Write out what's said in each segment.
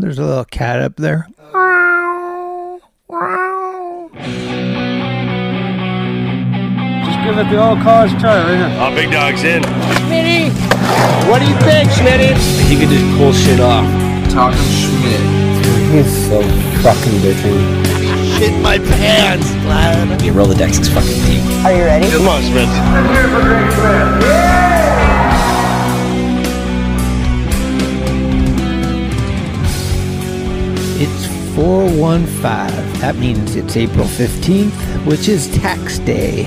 There's a little cat up there. Just give it the old college try right now. Oh, big dog's in. Smitty! What do you think, Smitty? He could just pull shit off. Talking Schmidt. He's so fucking bitchy. Shit my pants, lad. Your Rolodex is fucking deep. Are you ready? Come on, Smith. 415. That means it's April 15th, which is tax day.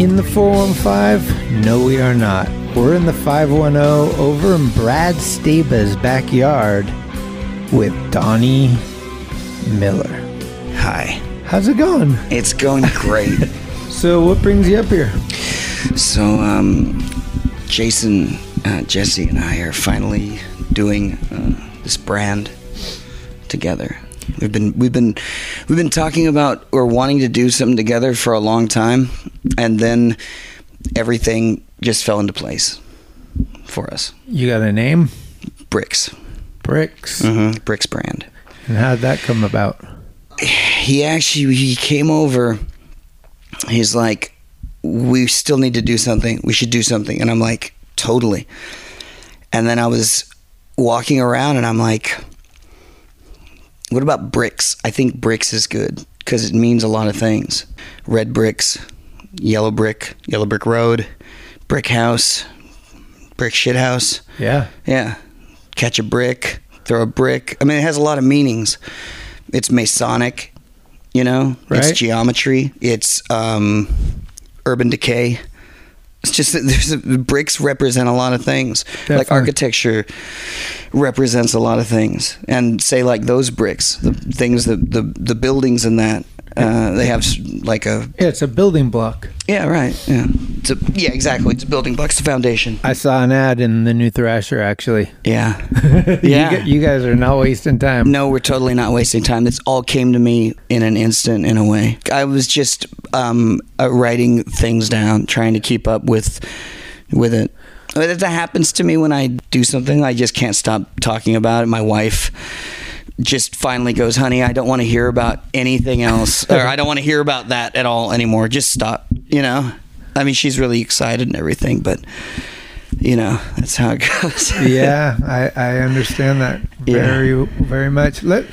In the 415? No, we are not. We're in the 510 over in Brad Staba's backyard with Donnie Miller. Hi. How's it going? It's going great. So, what brings you up here? so, um, Jason, uh, Jesse, and I are finally doing uh, this brand together. We've been we've been we've been talking about or wanting to do something together for a long time, and then everything just fell into place for us. You got a name? Bricks, Bricks. hmm Bricks brand. And how'd that come about? he actually he came over he's like we still need to do something we should do something and i'm like totally and then i was walking around and i'm like what about bricks i think bricks is good because it means a lot of things red bricks yellow brick yellow brick road brick house brick shit house Yeah. yeah. Catch a brick, throw a brick. I mean, it has a lot of meanings. It's Masonic, you know, Right. it's geometry, it's um, urban decay. It's just that there's a, bricks represent a lot of things. Definitely. Like architecture represents a lot of things, and say like those bricks, the things that the the buildings and that uh, they have like a Yeah, it's a building block. yeah right yeah it's a, yeah exactly it's a building block, it's a foundation. I saw an ad in the new Thrasher, actually. Yeah, yeah. gu- you, guys are not wasting time. No, we're totally not wasting time. This all came to me in an instant, in a way. I was just um, uh, writing things down, trying to keep up with with it. That happens to me when I do something. I just can't stop talking about it. My wife just finally goes, "Honey, I don't want to hear about anything else, or I don't want to hear about that at all anymore. Just stop." You know. I mean, she's really excited and everything, but you know, that's how it goes. yeah, I, I understand that Yeah. very very much. Let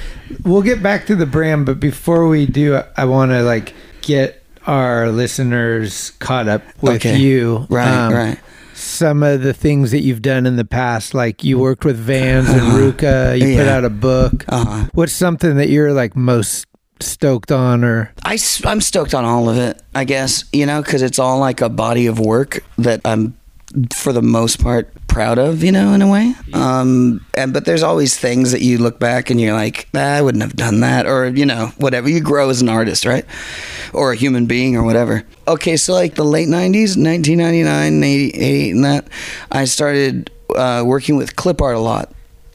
we'll get back to the brand, but before we do, I, I want to like get our listeners caught up with Okay. you. Right, Um, right. Some of the things that you've done in the past, like you worked with Vans and RVCA, you put out a book. Uh-huh. What's something that you're like most stoked on, or I, am stoked on all of it, I guess, you know, because it's all like a body of work that I'm, for the most part, proud of, you know, in a way. Um, and but there's always things that you look back and you're like, "Ah, I wouldn't have done that, or you know, whatever. You grow as an artist, right, or a human being, or whatever. Okay, so like the late '90s, 1999, 88, and that, I started uh, working with clip art a lot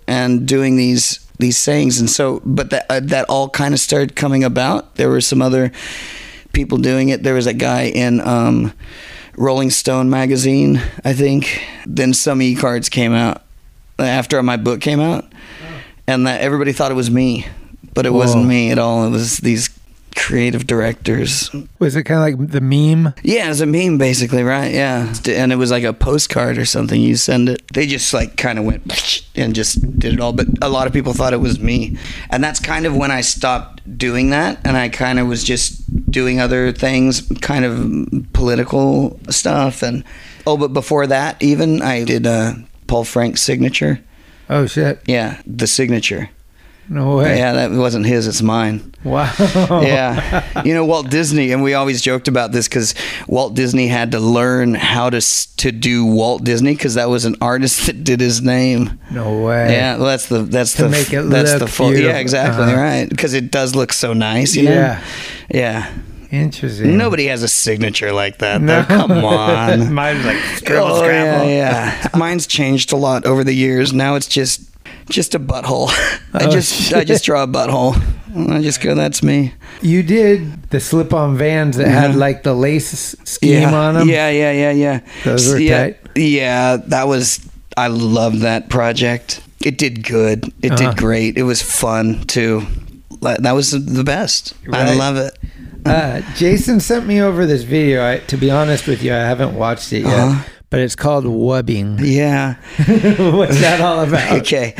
and doing these these sayings and so but that uh, that all kind of started coming about there were some other people doing it there was a guy in um, Rolling Stone magazine I think. Then some e-cards came out after my book came out oh. and that everybody thought it was me but it wasn't me at all. It was these creative directors was it kind of like the meme? yeah, it's a meme basically, right? Yeah. And it was like a postcard or something. You send it. They just like kind of went and just did it all. But a lot of people thought it was me. And that's kind of when I stopped doing that. And I kind of was just doing other things, kind of political stuff. And oh, but before that, even I did uh, Paul Frank's signature. Oh shit! Yeah, the signature. No way! Yeah, that wasn't his, it's mine. Wow. yeah you know walt disney and we always joked about this because walt disney had to learn how to to do walt disney because that was an artist that did his name No way. yeah well that's the that's To the make it that's look the full beautiful. yeah exactly Uh-huh. right because it does look so nice you know Yeah. Yeah. Interesting. nobody has a signature like that No. though. come on Mine's like scribble oh, scrabble. yeah, yeah. Mine's changed a lot over the years. Now it's just just a butthole. I Oh, just I just draw a butthole. I just go, that's me. You did the slip-on vans that had Mhm. like the lace scheme yeah. on them. Yeah, yeah, yeah, yeah. Those were yeah, tight. Yeah, that was. I love that project. it did good. It Uh-huh. did great. It was fun too. That was the best. I love it. Uh, Jason sent me over this video. I, to be honest with you, I haven't watched it yet, Uh-huh. but it's called Wubbing. Yeah. What's that all about? okay.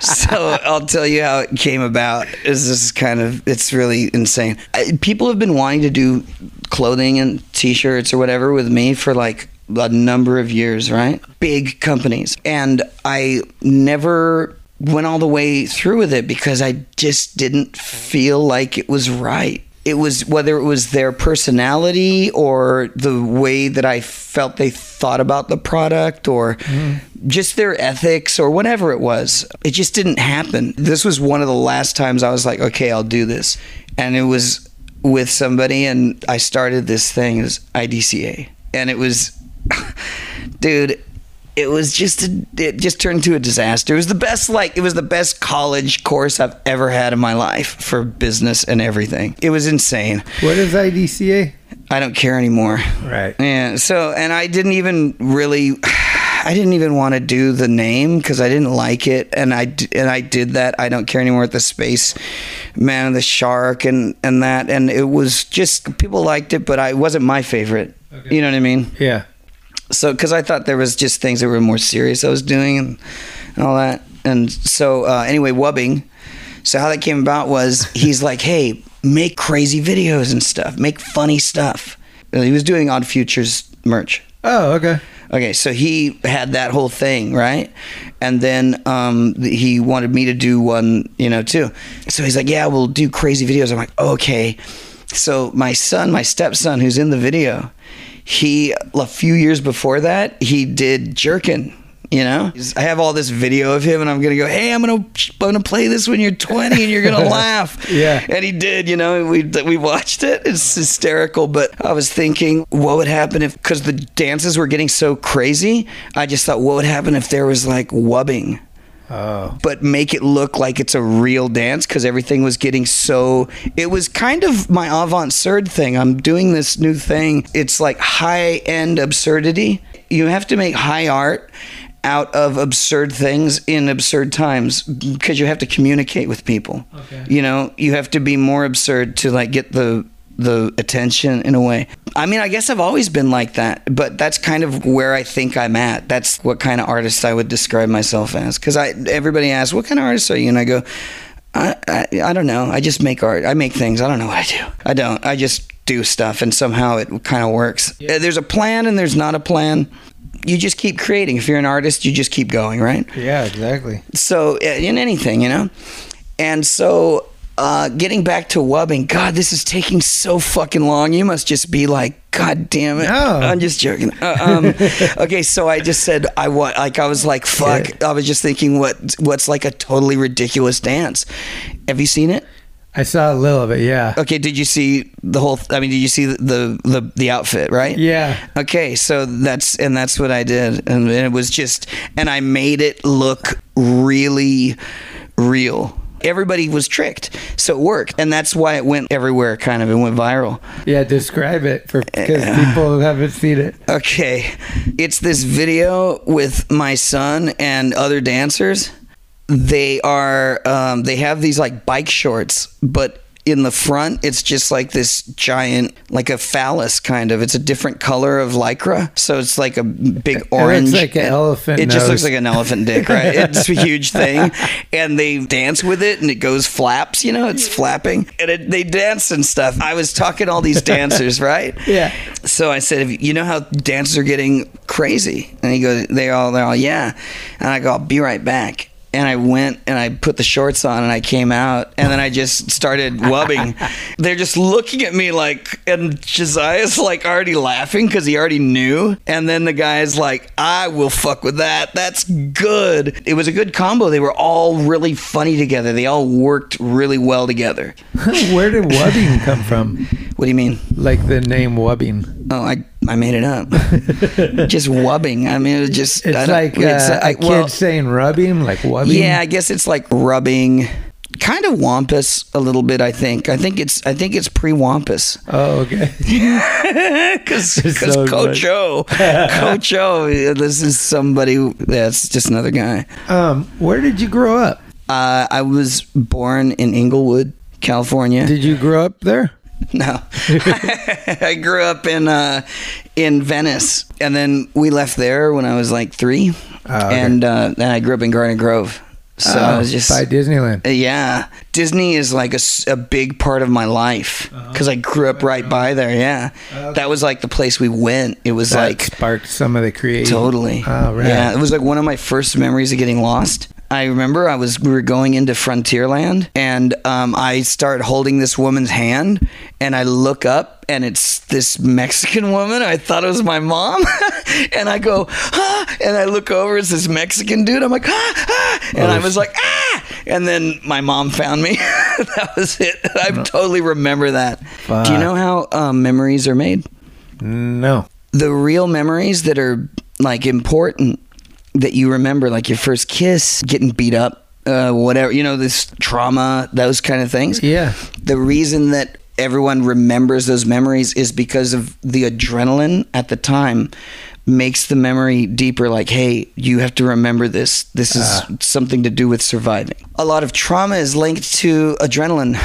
So I'll tell you how it came about. Is this is kind of it's really insane. I, people have been wanting to do clothing and t-shirts or whatever with me for like a number of years, right? Big companies. And I never went all the way through with it because I just didn't feel like it was right. It was whether it was their personality or the way that I felt they thought about the product or mm-hmm. just their ethics or whatever it was. It just didn't happen. This was one of the last times I was like, okay, I'll do this. And it was with somebody and I started this thing as IDCA. And it was dude, it was just a, it just turned into a disaster. It was the best like it was the best college course I've ever had in my life for business and everything. It was insane. What is IDCA? I don't care anymore. Right. Yeah. So, and I didn't even really, I didn't even want to do the name because I didn't like it, and I and I did that. I don't care anymore at the space man and the shark and and that, and it was just people liked it, but I it wasn't my favorite. You know what I mean? Yeah. So, because I thought there was just things that were more serious I was doing and, and all that, and so uh, anyway, wubbing. So how that came about was he's like, hey, make crazy videos and stuff, make funny stuff. Uh, He was doing Odd Futures merch. Oh, okay. Okay, so he had that whole thing, right? And then um, he wanted me to do one, you know, too. So he's like, "Yeah, we'll do crazy videos." I'm like, "Okay." So my son, my stepson, who's in the video, he a few years before that he did jerkin. You know, I have all this video of him, and I'm gonna go, "Hey, I'm gonna, I'm gonna play this when you're 20, and you're gonna laugh." Yeah. and he did. You know, we we watched it. It's hysterical. But I was thinking, what would happen if, because the dances were getting so crazy, I just thought, what would happen if there was like wubbing, Oh. but make it look like it's a real dance because everything was getting so. It was kind of my avant-garde thing. I'm doing this new thing. It's like high-end absurdity. You have to make high art out of absurd things in absurd times because you have to communicate with people. Okay. You know, you have to be more absurd to like get the the attention in a way. I mean, I guess I've always been like that, but that's kind of where I think I'm at. That's what kind of artist I would describe myself as. Because I everybody asks, "What kind of artist are you?" And I go, I, I I don't know. I just make art. I make things. I don't know what I do. I don't. I just do stuff, and somehow it kind of works. Uh, There's a plan, and there's not a plan. You just keep creating. If you're an artist, you just keep going, right? Yeah, exactly. so uh, in anything, you know. And so, uh, getting back to wubbing, God, this is taking so fucking long. You must just be like, God damn it! No. I'm just joking. Uh, um, okay, so I just said I want, like, I was like, fuck. I was just thinking, what, what's like a totally ridiculous dance? Have you seen it? I saw a little of it. Yeah. Okay, did you see the whole? I mean, did you see the the the, the outfit? Right? Yeah. Okay, so that's and that's what I did, and, and it was just, and I made it look really real. Everybody was tricked, so it worked, and that's why it went everywhere. Kind of, it went viral. Yeah. Describe it for because people who haven't seen it. Okay, it's this video with my son and other dancers. They are, um, they have these like bike shorts, but in the front, it's just like this giant, like a phallus kind of. It's a different color of lycra, so it's like a big looks orange. like an elephant It just looks like an elephant dick, right? It's a huge thing, and they dance with it, and it goes flaps. You know, it's flapping, and it, they dance and stuff. I was talking to all these dancers, right? Yeah. So I said, you know how dancers are getting crazy," and he goes, "They all, they're all, yeah." And I go, "I'll be right back." And I went and I put the shorts on and I came out and then I just started wubbing. They're just looking at me like, and Josiah's like already laughing because he already knew. And then the guy's like, I will fuck with that. That's good. It was a good combo. They were all really funny together. They all worked really well together. Where did wubbing come from? What do you mean? Like the name wubbing. Oh, I I made it up. just wubbing. I mean, it was just. It's like uh, it's, a I- kid well, saying rubbing, like wubbing. Yeah, I guess it's like rubbing, kind of wampus a little bit. I think. I think it's. I think it's pre wampus. Oh, okay. Because So Coach O, Coach O, this is somebody that's just another guy. Um, where did you grow up? Uh, I was born in Inglewood, California. Did you grow up there? No, I grew up in uh, in Venice, and then we left there when I was like three, Oh, okay. and uh, then I grew up in Garden Grove. So I Oh, was just by Disneyland. Uh, Yeah, Disney is like a big part of my life Uh-huh. because I grew up right by there. Yeah, that was like the place we went. It was That like sparked some of the creativity. totally. Oh, right. Yeah, it was like one of my first memories of getting lost. I remember I was we were going into Frontierland and um, I start holding this woman's hand and I look up and it's this Mexican woman. I thought it was my mom, and I go ah, and I look over. It's this Mexican dude. I'm like ah, ah, and Oh, I was like ah, and then my mom found me. that was it. I totally remember that. Do you know how um, memories are made? No. the real memories that are like important that you remember, like your first kiss, getting beat up, uh, whatever, you know, this trauma, those kind of things. Yeah. The reason that everyone remembers those memories is because of the adrenaline at the time makes the memory deeper like hey you have to remember this this is Ah. something to do with surviving a lot of trauma is linked to adrenaline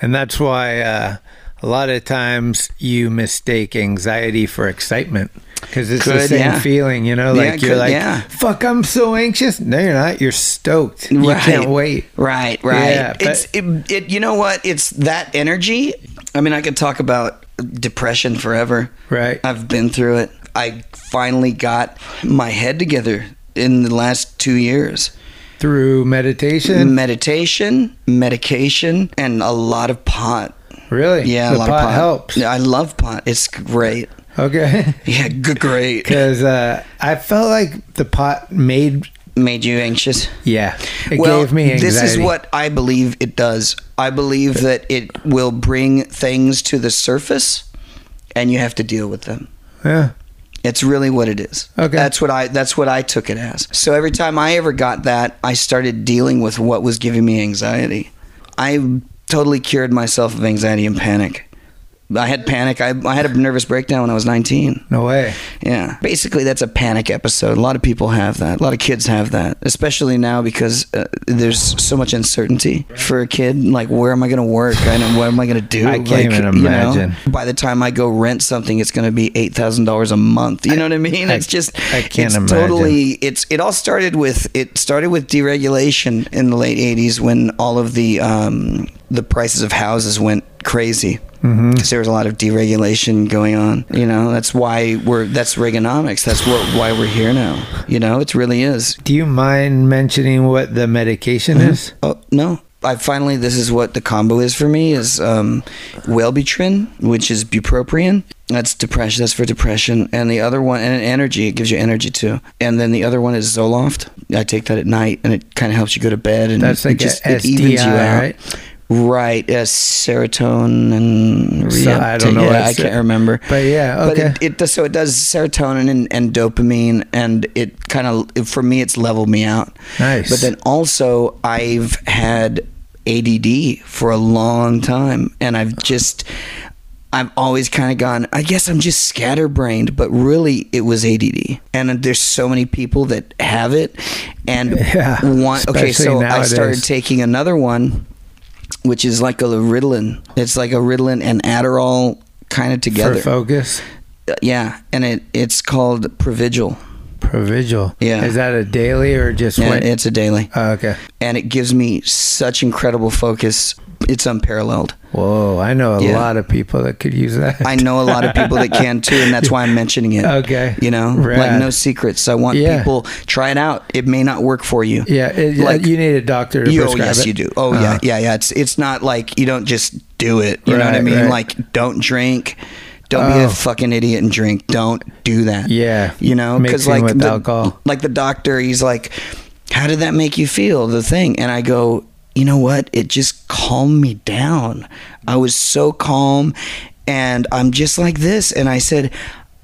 And that's why uh, a lot of times you mistake anxiety for excitement because it's the same yeah. feeling, you know. Yeah, Like you're could, like, yeah. "Fuck, I'm so anxious." No, you're not. You're stoked. You Right. can't wait. Right, right. Yeah, it's it, it. You know what? It's that energy. I mean, I could talk about depression forever. Right. I've been through it. I finally got my head together in the last two years. Through meditation. Meditation, medication, and a lot of pot. Really? Yeah, the a lot pot of pot helps. Yeah, I love pot. It's great. Okay. Yeah, g- great. Because uh, I felt like the pot made. Made you anxious. Yeah, it well, gave me anxiety. this is what I believe it does. I believe that it will bring things to the surface, and you have to deal with them. Yeah. It's really what it is. Okay. That's what I that's what I took it as. So every time I ever got that, I started dealing with what was giving me anxiety. I totally cured myself of anxiety and panic. I had panic. I, I had a nervous breakdown when I was 19. No way. Yeah. Basically, that's a panic episode. A lot of people have that. A lot of kids have that, especially now because uh, there's so much uncertainty for a kid. Like, where am I going to work? I know, what am I going to do? I can't like, even you know, imagine. by the time I go rent something, it's going to be eight thousand dollars a month. You know what I mean? I- It's just I can't it's imagine. totally. It's it all started with it started with deregulation in the late '80s when all of the um, the prices of houses went crazy Mm-hmm. because there was a lot of deregulation going on. You know, that's why we're that's Reaganomics. That's what why we're here now. You know, it really is. Do you mind mentioning what the medication Mm-hmm. is? Oh no. I finally this is what the combo is for me is um, Wellbutrin, which is bupropion. That's depression. That's for depression, and the other one and energy. It gives you energy too. And then the other one is Zoloft. I take that at night, and it kind of helps you go to bed, and That's it like just it evens you out. right? Right, yes, serotonin. So, I don't know Yeah, I can't remember. But yeah, okay. But it, it does so it does serotonin and, and dopamine, and it kind of for me it's leveled me out. Nice. But then also I've had ADD for a long time, and I've just I've always kind of gone. I guess I'm just scatterbrained, but really it was ADD. And there's so many people that have it, and Yeah, one. Okay, so especially I started taking another one, which is like a Ritalin. It's like a Ritalin and Adderall kind of together. For focus, yeah, and it it's called Provigil. Provigil. Yeah. Is that a daily or just Yeah, when? it's a daily, Oh, okay. and it gives me such incredible focus. It's unparalleled. Whoa, I know a Yeah. lot of people that could use that. I know a lot of people that can too, and that's why I'm mentioning it. Okay. You know, Rad. like no secrets. I want Yeah. people try it out. It may not work for you. Yeah, it, Like- you need a doctor to You, oh yes, it. you do. Oh Uh, yeah, yeah, yeah. It's it's not like you don't just do it. You know what I mean? right. Like don't drink. Don't be Oh. a fucking idiot and drink. Don't do that. Yeah, You know, because like with the, alcohol. like the doctor, he's like, "How did that make you feel?" The thing, and I go, "You know what? It just calmed me down. I was so calm, and I'm just like this." And I said.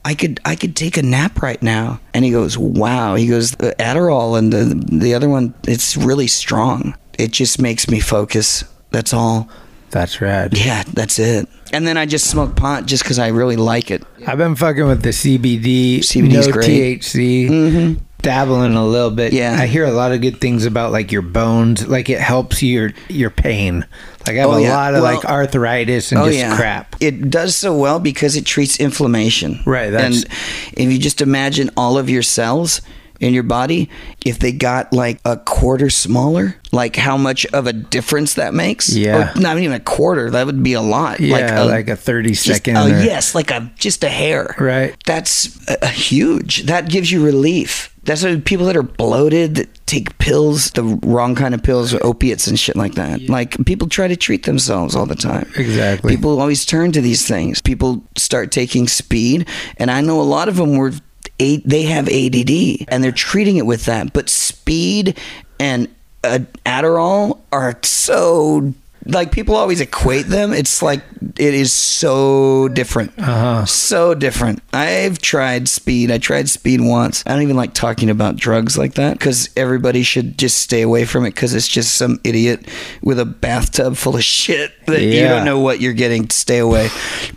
I could I could take a nap right now, and he goes, "Wow!" He goes, "The Adderall and the the other one, it's really strong." it just makes me focus. That's all. That's rad. Yeah, that's it. And then I just smoke pot just because I really like it. I've been fucking with the CBD, CBD 's no great. THC, mm-hmm. dabbling a little bit. Yeah. I hear a lot of good things about like your bones, like it helps your your pain. Like I have Oh, a yeah. lot of Well- like arthritis and oh just yeah, crap. It does so well because it treats inflammation. Right, that's- and if you just imagine all of your cells in your body, if they got like a quarter smaller, like how much of a difference that makes? Yeah. Or not even a quarter. That would be a lot. Yeah, a- like a thirty second. just- second. Oh yes, like a just a hair. Right. That's a, a huge. That gives you relief. That's why people that are bloated that take pills, the wrong kind of pills, opiates and shit like that. Like people try to treat themselves all the time. Exactly. People always turn to these things. People start taking speed, and I know a lot of them were. They have ADD and they're treating it with that. But speed and uh, Adderall are so like people always equate them. It's like it is so different. Uh-huh. So different. I've tried speed. I tried speed once. I don't even like talking about drugs like that because everybody should just stay away from it because it's just some idiot with a bathtub full of shit that you don't know what you're getting. Stay away.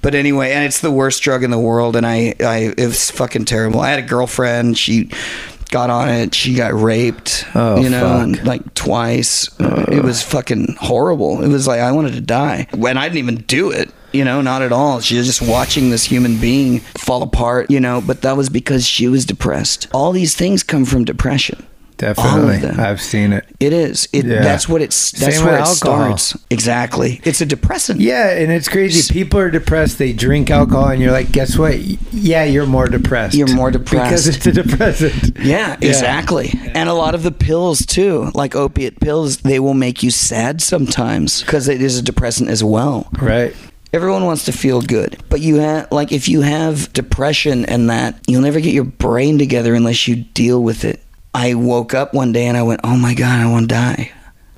But anyway, and it's the worst drug in the world, and I, I, it was fucking terrible. I had a girlfriend. She got on it. She got raped. Oh, you know, fuck. like twice. Uh. It was fucking horrible. It was like I wanted to die when I didn't even do it. You know, not at all. She was just watching this human being fall apart. You know, but that was because she was depressed. All these things come from depression. Definitely. I've seen it. It is. It, Yeah. That's what it's. That's Same where with it alcohol. starts. Exactly. It's a depressant. Yeah, and it's crazy. People are depressed. They drink alcohol, and you're like, guess what? Yeah, you're more depressed. You're more depressed. because it's a depressant. Yeah, exactly. And a lot of the pills too, like opiate pills, they will make you sad sometimes because it is a depressant as well. Right. Everyone wants to feel good, but you have like if you have depression and that, you'll never get your brain together unless you deal with it. I woke up one day and I went, "Oh my god, I want to die."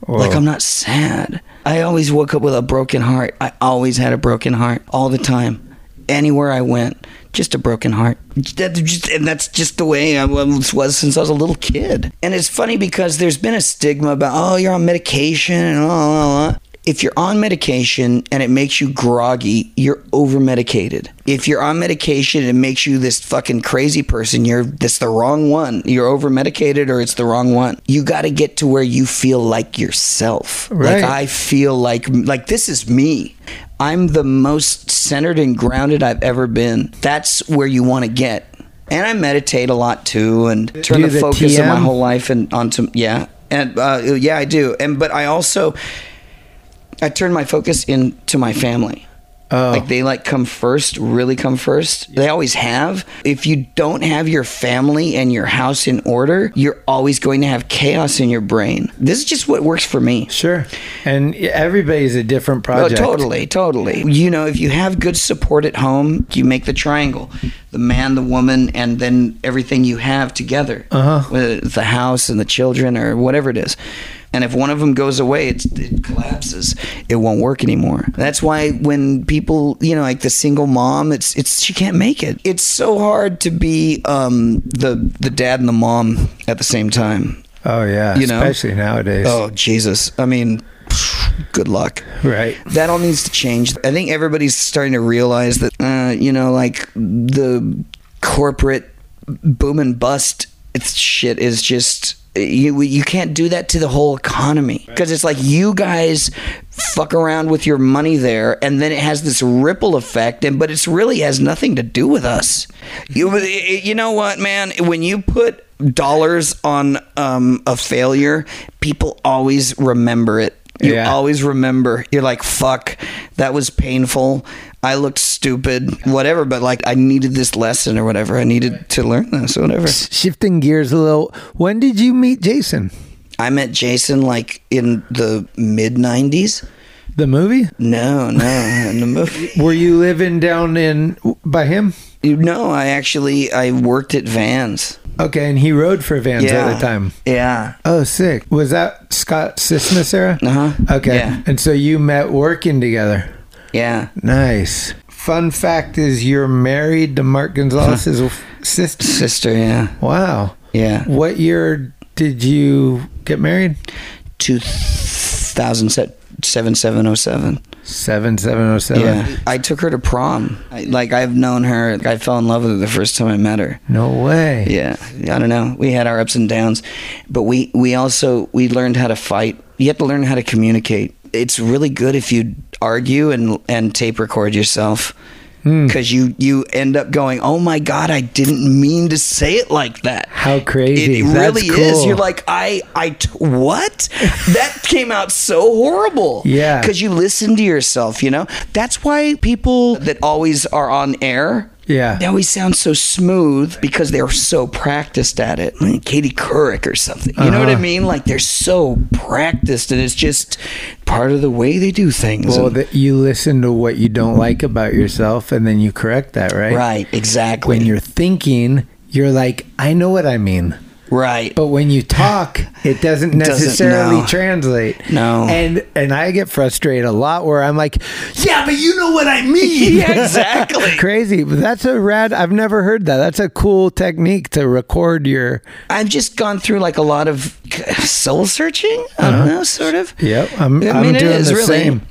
Like I'm not sad. I always woke up with a broken heart. I always had a broken heart all the time. Anywhere I went, just a broken heart. That just, and that's just the way I was was since I was a little kid. And it's funny because there's been a stigma about oh you're on medication and all. If you're on medication and it makes you groggy, you're over medicated. If you're on medication and it makes you this fucking crazy person, you're this the wrong one. You're over medicated or it's the wrong one. You got to get to where you feel like yourself. Right. Like I feel like like this is me. I'm the most centered and grounded I've ever been. That's where you want to get. And I meditate a lot too, and turn the, the focus of my whole life and onto yeah, and uh, yeah, I do. And but I also I turn my focus into my family. Oh. Like they like come first, really come first. They always have. If you don't have your family and your house in order, you're always going to have chaos in your brain. This is just what works for me. Sure. And everybody's a different Oh, project. totally, totally. You know, if you have good support at home, you make the triangle the man, the woman, and then everything you have together uh-huh. the house and the children or whatever it is. And if one of them goes away, it's, it collapses. It won't work anymore. That's why when people, you know, like the single mom, it's it's she can't make it. It's so hard to be um, the the dad and the mom at the same time. Oh yeah. You know? Especially nowadays. Oh Jesus! I mean, good luck Right. that all needs to change. I think everybody's starting to realize that, uh, you know, like the corporate boom and bust it's shit is just you you can't do that to the whole economy. Because it's like you guys fuck around with your money there and then it has this ripple effect and but it's really has nothing to do with us. You you know what man? When you put dollars on um, a failure people always remember it you Yeah. always remember you're like fuck that was painful i looked stupid whatever but like i needed this lesson or whatever i needed to learn this or whatever Shifting gears a little. When did you meet Jason? i met jason like in the mid 90s The movie? no no in the movie Were you living down in by him? no i actually i worked at vans Okay, and he rode for Vans at the time. yeah Oh, sick. Was that Scott Sismus era? Uh-huh. Okay. Yeah. And so you met working together. yeah Nice. Fun fact is you're married to Mark Gonzales's sister. sister yeah Wow. yeah What year did you get married? thousand seven seven oh seven. Seven seven oh seven. Yeah, I took her to prom. I, like I've known her. I fell in love with her the first time I met her. No way. Yeah, I don't know. We had our ups and downs, but we we also we learned how to fight. You have to learn how to communicate. It's really good if you argue and and tape record yourself Hmm. because you you end up going, oh my god, I didn't mean to say it like that. How crazy. It really is. You're like, I, I, t- what? that came out so horrible. Yeah. Because you listen to yourself, you know? That's why people that always are on air. Yeah. They always sound so smooth because they're so practiced at it. Like Katie Couric or something. You know what I Uh-huh. mean? Like they're so practiced and it's just part of the way they do things. Well, And- that you listen to what you don't like about yourself, and then you correct that, right? right, exactly. When you're thinking, you're like, I know what I mean. Right. But when you talk, it doesn't Doesn't, necessarily no. translate. No. And and I get frustrated a lot where I'm like, yeah, but you know what I mean. Yeah, exactly. Crazy. But that's a rad I've never heard that. That's a cool technique to record your I've just gone through like a lot of soul searching. I don't know, sort of. Yep. I'm, I I'm mean, it doing is the really. same.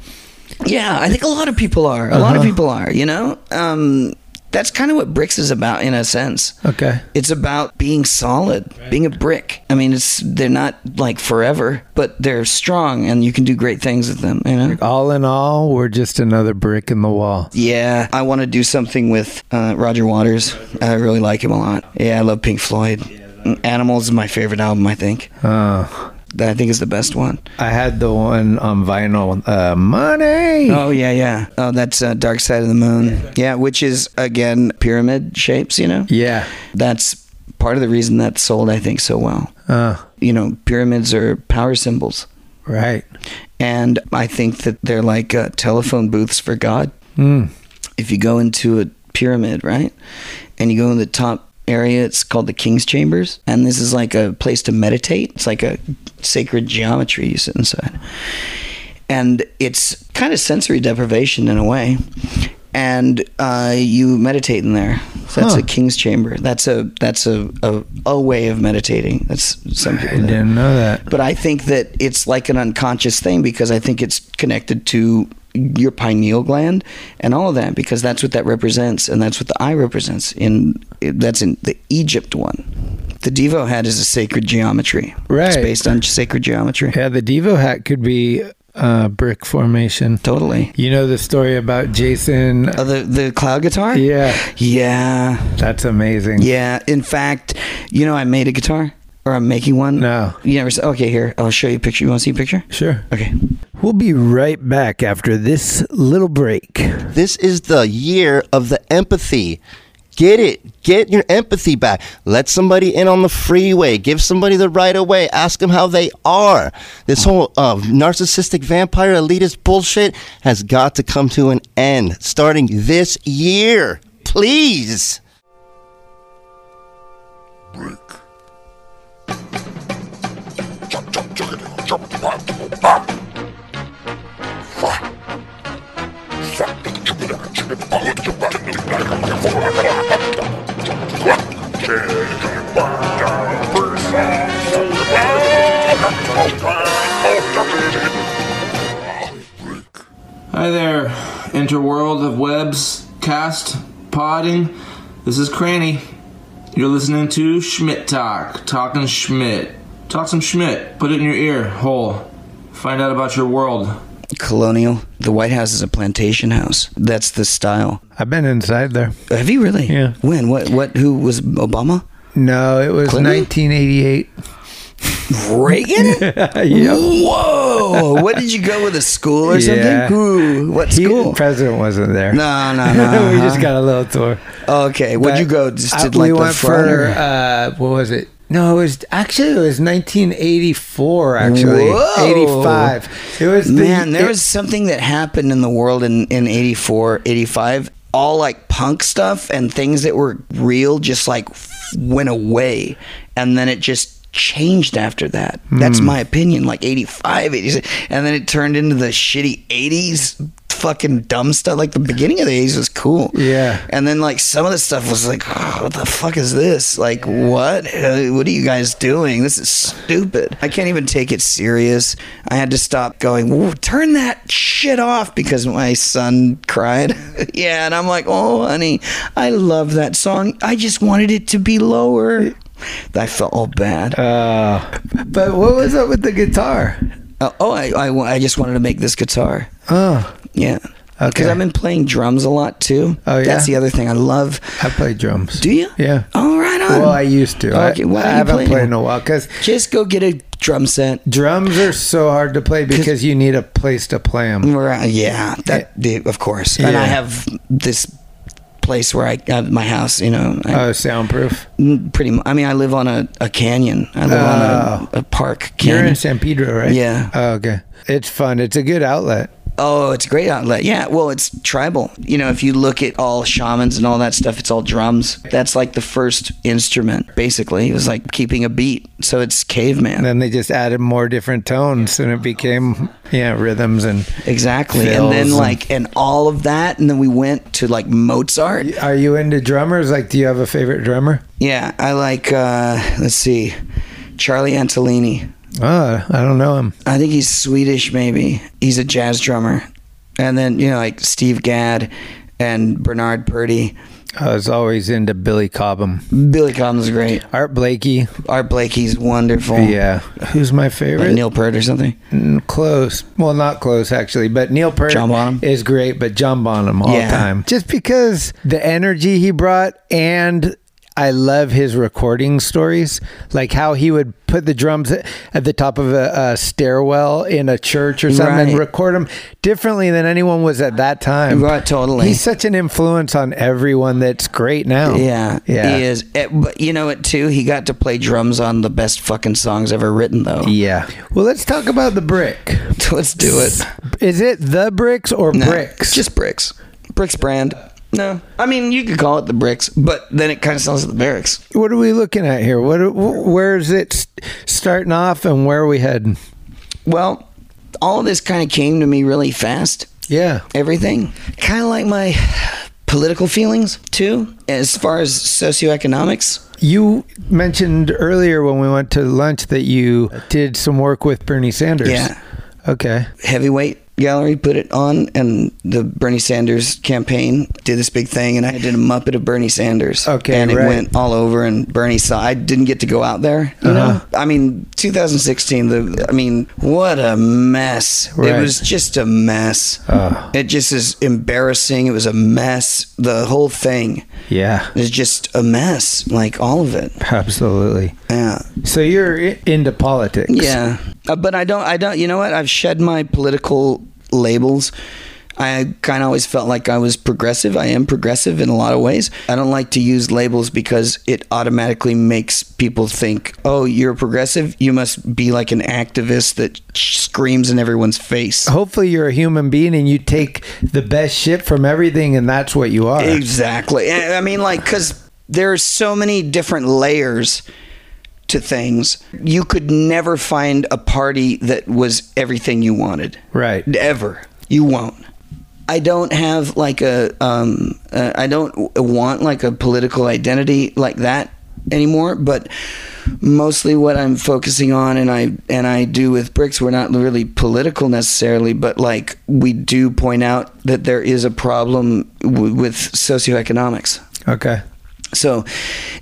Yeah, I think a lot of people are. A lot Uh-huh. of people are. You know, um, that's kind of what bricks is about in a sense. Okay. It's about being solid, being a brick. I mean, it's they're not like forever, but they're strong, and you can do great things with them. You know. All in all, we're just another brick in the wall. Yeah, I want to do something with uh, Roger Waters. I really like him a lot. Yeah, I love Pink Floyd. Animals is my favorite album. I think. Uh, That I think is the best one. I had the one on vinyl, uh, Money. Oh yeah, yeah. Oh, that's uh, Dark Side of the Moon. Yeah, which is again pyramid shapes. You know. Yeah. That's part of the reason that sold, I think, so well. Uh, You know, pyramids are power symbols, right. and I think that they're like uh, telephone booths for God. Mm. If you go into a pyramid, right, and you go in the top area, it's called the King's Chambers, and this is like a place to meditate. It's like a sacred geometry you sit inside, and it's kind of sensory deprivation in a way. And uh, you meditate in there. So that's Huh. a king's chamber. That's a that's a, a, a way of meditating. That's some I people. do. didn't know that. But I think that it's like an unconscious thing because I think it's connected to your pineal gland and all of that because that's what that represents and that's what the eye represents in that's in the Egypt one. The Devo hat is a sacred geometry. Right. It's based on sacred geometry. Yeah, the Devo hat could be uh, brick formation. Totally. You know the story about Jason? Oh, the the cloud guitar? Yeah, Yeah. that's amazing. Yeah. In fact, you know I made a guitar or I'm making one. No. You never said okay, here. I'll show you a picture. You want to see a picture? Sure. Okay. We'll be right back after this little break. This is the year of the empathy. Get it. Get your empathy back. Let somebody in on the freeway. Give somebody the right of way. Ask them how they are. This whole uh, narcissistic vampire elitist bullshit has got to come to an end starting this year. Please. Hi there, interworld of webs, cast, podding. This is Cranny. You're listening to Schmidt Talk, talking Schmidt. Talk some Schmidt. Put it in your ear hole. Find out about your world. Colonial. The White House is a plantation house. That's the style. I've been inside there. Have you really? Yeah. When? What? What? Who was Obama? No, it was Clinton? 1988. Reagan? Yep. Whoa! What did you go with a school or something? Yeah. Who? What He- the president wasn't there. no, no, no. we just huh? got a little tour. Okay. Where'd you go? Just I- to like we the went front? for or- uh, what was it? No, it was actually it was 1984. Actually, Whoa. 85. It was the, Man, there it- was something that happened in the world in, in 84, 85. All like punk stuff and things that were real just like went away. And then it just changed after that. That's my opinion. Like 85, 86. And then it turned into the shitty 80s fucking dumb stuff. Like the beginning of the 80s was cool. Yeah. And then like some of the stuff was like, "Oh, what the fuck is this? Like what? Uh, What are you guys doing? This is stupid. I can't even take it serious. I had to stop going, turn that shit off because my son cried. yeah. And I'm like, oh, honey, I love that song. I just wanted it to be lower. I felt all bad. Uh, but what was up with the guitar? Uh, oh, I, I, I just wanted to make this guitar. Oh, Yeah. Okay. Because I've been playing drums a lot too. Oh, yeah? That's the other thing I love. I play drums. Do you? Yeah. Oh, right on. Well, I used to. Okay, I, why I haven't play played in a while because Just go get a drum set. drums are so hard to play because you need a place to play them. Right, Yeah, that the- of course. And I have this place where I have my house. You know, I, Oh, soundproof. Mm, pretty. mu- I mean, I live on a, a canyon. I live on a, a park You're canyon. in San Pedro, right? Yeah. Oh, okay. It's fun. It's a good outlet. Oh, it's a great outlet. Yeah, well, it's tribal. You know, if you look at all shamans and all that stuff, it's all drums. That's like the first instrument, basically. It was like keeping a beat. So it's caveman. And then they just added more different tones, and it became yeah rhythms and. Exactly. And then and- like and all of that and then we went to like Mozart. Are you into drummers? Like, do you have a favorite drummer? Yeah, I like uh let's see. Charly Antolini. Oh, I don't know him. I think he's Swedish maybe. He's a jazz drummer. And then, you know, like Steve Gadd and Bernard Purdie. I was always into Billy Cobham. Billy Cobham's great. Art Blakey. Art Blakey's wonderful. Yeah. Who's my Like favorite? Neil Peart or something. Mm, Close. Well, not close actually, but Neil Peart John Bonham? is great, but John Bonham all Yeah. time. Just because the energy he brought and I love his recording stories, like how he would put the drums at the top of a, a stairwell in a church or something and record them differently than anyone was at that time. Right, totally. He's such an influence on everyone that's great now. Yeah, Yeah. he is. Eh, But you know what? Too, he got to play drums on the best fucking songs ever written, though. Yeah. Well, let's talk about the brick. Let's do it. Is it the bricks or No, bricks? Just bricks. Bricks brand. No, I mean you could call it the bricks, but then it kind of sounds like the barracks. What are we looking at here? What? Where is it starting off, and where are we heading? Well, all of this kind of came to me really fast. Yeah. Everything, kind of like my political feelings too, as far as socioeconomics. You mentioned earlier when we went to lunch that you did some work with Bernie Sanders. Yeah. Okay. Heavyweight gallery put it on, and the Bernie Sanders campaign did this big thing, and I did a Muppet of Bernie Sanders. Okay, and it right. went all over, and Bernie saw. I didn't get to go out there. You Uh-huh. know, I mean, 2016. The I mean, what a mess! Right. It was just a mess. Oh. It just is embarrassing. It was a mess. The whole thing Yeah. is just a mess. Like all of it. Absolutely. Yeah. So you're into politics. Yeah, uh, but I don't. I don't. You know what? I've shed my political labels. I kind of always felt like I was progressive. I am progressive in a lot of ways. I don't like to use labels because it automatically makes people think, "Oh, you're progressive. You must be like an activist that screams in everyone's face." Hopefully, you're a human being and you take the best shit from everything, and that's what you are. Exactly. I I mean, like, because there's so many different layers to things. You could never find a party that was everything you wanted. Right. Ever. You won't. I don't have like a, um, uh, I don't want like a political identity like that anymore, but mostly what I'm focusing on and I and I do with bricks we're not really political necessarily but like we do point out that there is a problem w- with socioeconomics Okay. So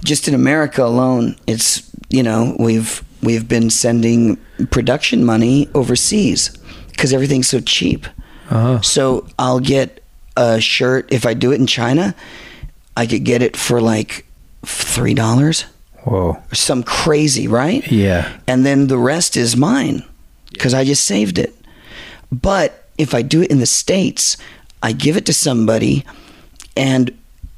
just in America alone it's you know we've we've been sending production money overseas because everything's so cheap Uh-huh. so I'll get a shirt if I do it in China I could get it for like three dollars Whoa. some crazy, right? Yeah. And then the rest is mine because I just saved it. But if I do it in the States, I give it to somebody, and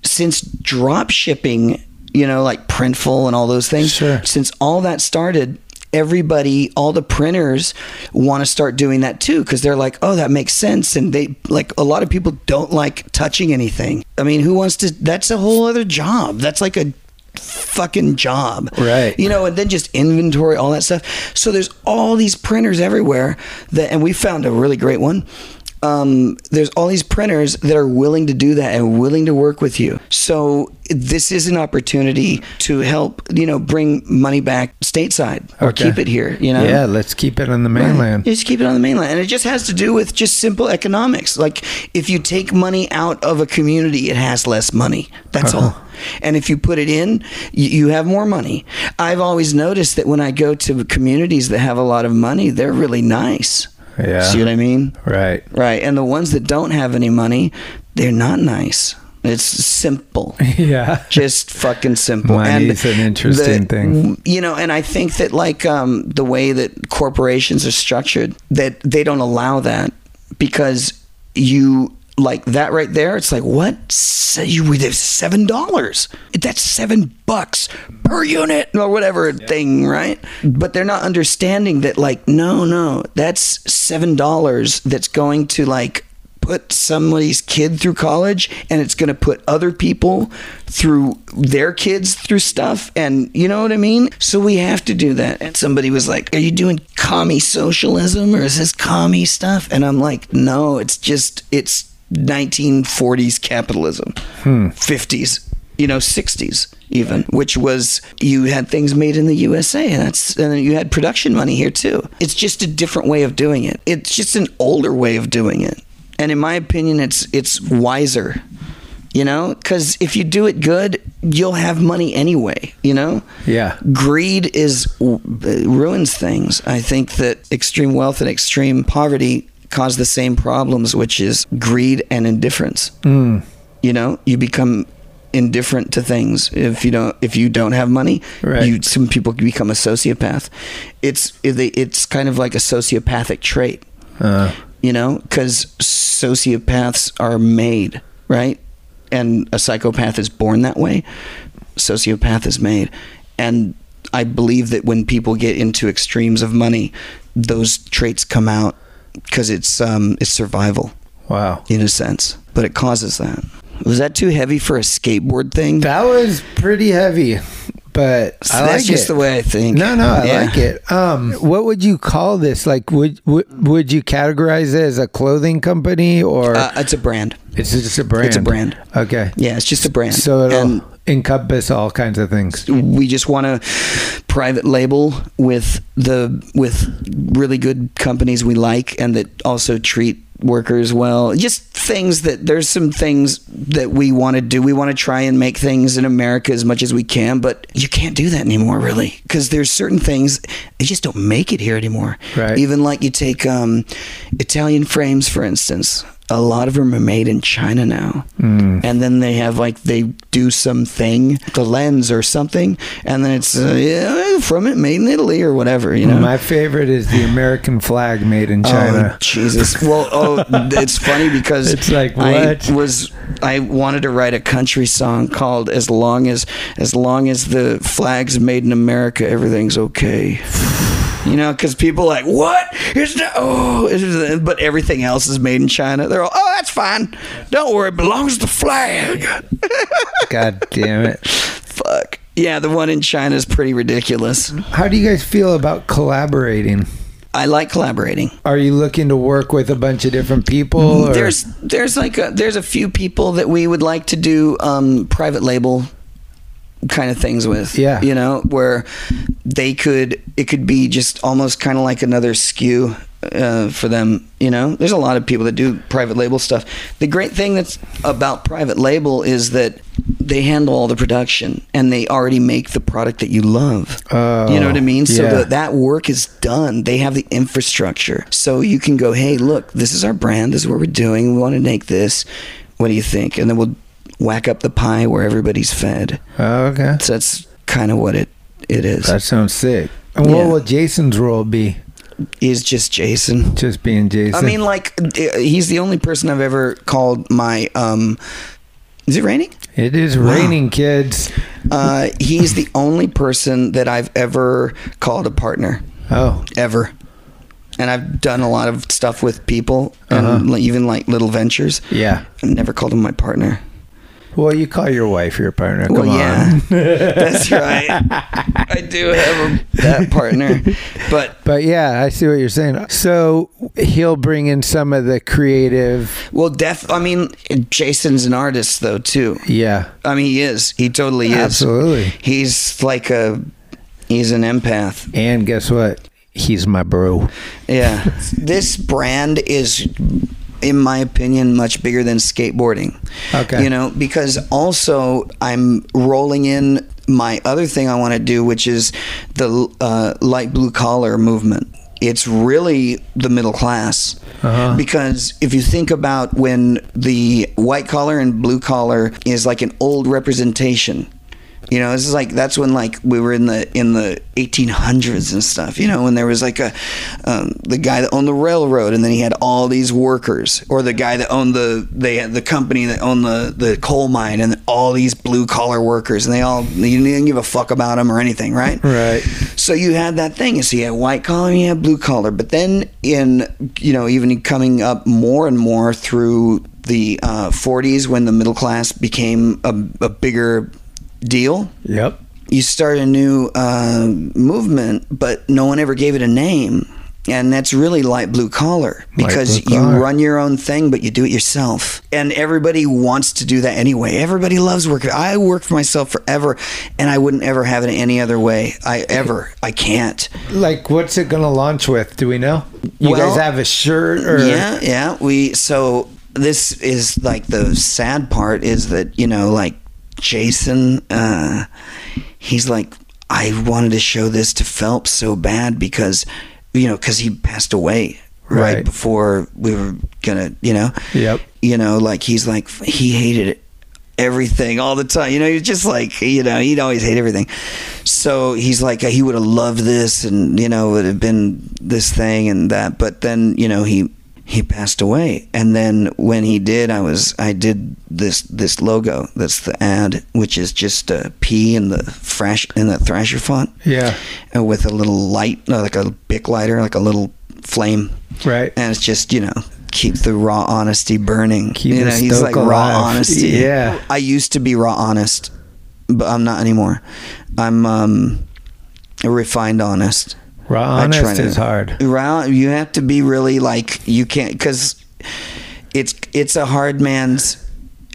since drop shipping, you know, like Printful and all those things, Sure. since all that started, everybody, all the printers want to start doing that too because they're like, oh, that makes sense. And they, like, a lot of people don't like touching anything. I mean, who wants to? That's a whole other job. That's like a fucking job. Right. You know, and then just inventory, all that stuff. So there's all these printers everywhere that, and we found a really great one um, there's all these printers that are willing to do that and willing to work with you. So this is an opportunity to help, you know, bring money back stateside or Okay. keep it here. You know, Yeah, let's keep it on the mainland. you just keep it on the mainland. And it just has to do with just simple economics. Like if you take money out of a community, it has less money. That's Uh-huh. all. And if you put it in, you have more money. I've always noticed that when I go to communities that have a lot of money, they're really nice. Yeah. See what I mean? Right. Right. And the ones that don't have any money, they're not nice. It's simple Yeah. just fucking simple. Money's an interesting thing. You know, and I think that like um, the way that corporations are structured, that they don't allow that because you like that right there. It's like what? So you there's seven dollars. That's seven bucks per unit or whatever thing, right? But they're not understanding that like no, no, that's seven dollars. That's going to like put somebody's kid through college and it's going to put other people through their kids through stuff and you know what i mean so we have to do that and somebody was like are you doing commie socialism or is this commie stuff and i'm like no it's just it's 1940s capitalism. Hmm. 50s you know 60s even which was you had things made in the USA and that's and you had production money here too. It's just a different way of doing it. It's just an older way of doing it. And in my opinion it's it's wiser you know? Cuz if you do it good you'll have money anyway you know? Yeah. greed is uh, ruins things. I think that extreme wealth and extreme poverty cause the same problems which is greed and indifference. You know you become indifferent to things if you don't if you don't have money Right. you some people become a sociopath. It's it's kind of like a sociopathic trait. Uh, you know because sociopaths are made right? And a psychopath is born that way. Sociopath is made. And i believe that when people get into extremes of money those traits come out because it's um it's survival wow. in a sense but it causes that was that too heavy for a skateboard thing That was pretty heavy, but I that's like just it. the way i think No, no, I Yeah. like it. Um, what would you call this? Like, would would, would you categorize it as a clothing company or uh, it's a brand it's just a brand? it's a brand. Okay. yeah it's just a brand So it'll and encompass all kinds of things. we just want to private label with the with really good companies we like and that also treat workers well just things that there's some things that we want to do we want to try and make things in america as much as we can but you can't do that anymore really because there's certain things they just don't make it here anymore Right. even like you take um, italian frames for instance a lot of them are made in China now, Mm. and then they have like they do something, the lens or something, and then it's uh, yeah, from it made in Italy or whatever, you know. My favorite is the American flag made in Oh, China. Jesus. Well, oh, it's funny because It's like, I was I wanted to write a country song called "As long as as long as the flag's made in America, everything's okay." You know, because people like, what? It's not, oh, it's- but everything else is made in China. They're all, oh, that's fine. Don't worry, it belongs to the flag. God damn it! Fuck. Yeah, the one in China is pretty ridiculous. How do you guys feel about collaborating? I like collaborating. Are you looking to work with a bunch of different people? Or? There's there's like a, there's a few people that we would like to do um, private label kind of things with. Yeah. you know where they could it could be just almost kind of like another SKU uh, for them. You know, there's a lot of people that do private label stuff. The great thing that's about private label is that they handle all the production and they already make the product that you love. Oh, you know what I mean? So yeah. that that work is done. They have the infrastructure. So you can go, hey, look, this is our brand. This is what we're doing. We want to make this. What do you think? And then we'll whack up the pie where everybody's fed. Oh, okay. So that's kind of what it it is. That sounds sick. And what Yeah. will Jason's role be? Is just Jason. Just being Jason. I mean, like he's the only person I've ever called my. um Is it raining? it is raining, kids. Uh, he's the only person that I've ever called a partner. Oh, ever. And I've done a lot of stuff with people and Uh-huh. even like little ventures. yeah. I've never called him my partner. Well, you call your wife your partner. Come Well, on. yeah, that's right. I do have a, that partner, but But yeah, I see what you're saying. So he'll bring in some of the creative. well, def. I mean, Jason's an artist though too. Yeah, I mean, he is. He totally is. absolutely. He's like a. He's an empath. And guess what? He's my bro. Yeah. this brand is, in my opinion, much bigger than skateboarding. Okay. You know, because also I'm rolling in my other thing I want to do, which is the uh, light blue collar movement. It's really the middle class. Uh-huh. Because if you think about when the white collar and blue collar is like an old representation, you know, this is like that's when like we were in the in the 1800s and stuff. You know, when there was like a um, the guy that owned the railroad, and then he had all these workers, or the guy that owned the they had the company that owned the the coal mine, and all these blue collar workers, and they all you didn't give a fuck about them or anything, right? Right. So you had that thing. So you had white collar and you had blue collar. But then in, you know, even coming up more and more through the uh, 40s when the middle class became a, a bigger deal, Yep. you start a new uh, movement, but no one ever gave it a name. And that's really light blue collar because blue you collar. run your own thing, but you do it yourself. And everybody wants to do that anyway. Everybody loves working. I worked for myself forever, and I wouldn't ever have it any other way. I ever. I can't. Like, what's it going to launch with? Do we know? You Well, guys have a shirt or? Yeah, yeah. We so this is like the sad part is that you know like Jason, uh, he's like I wanted to show this to Phelps so bad because you know because he passed away right. Right. before we were gonna you know Yep. you know like he's like he hated it everything all the time you know he's just like you know he'd always hate everything so he's like he would have loved this and you know it would have been this thing and that but then you know he he passed away and then when he did i was i did this this logo that's the ad which is just a p in the thrash in the thrasher font Yeah. and with a little light like a bic lighter like a little flame Right. and it's just you know keep the raw honesty burning. Keep you know, he's like raw honesty. Yeah. I used to be raw honest, but I'm not anymore. I'm um, a refined honest. Raw honest is hard. Raw, you have to be really like you can't because it's it's a hard man's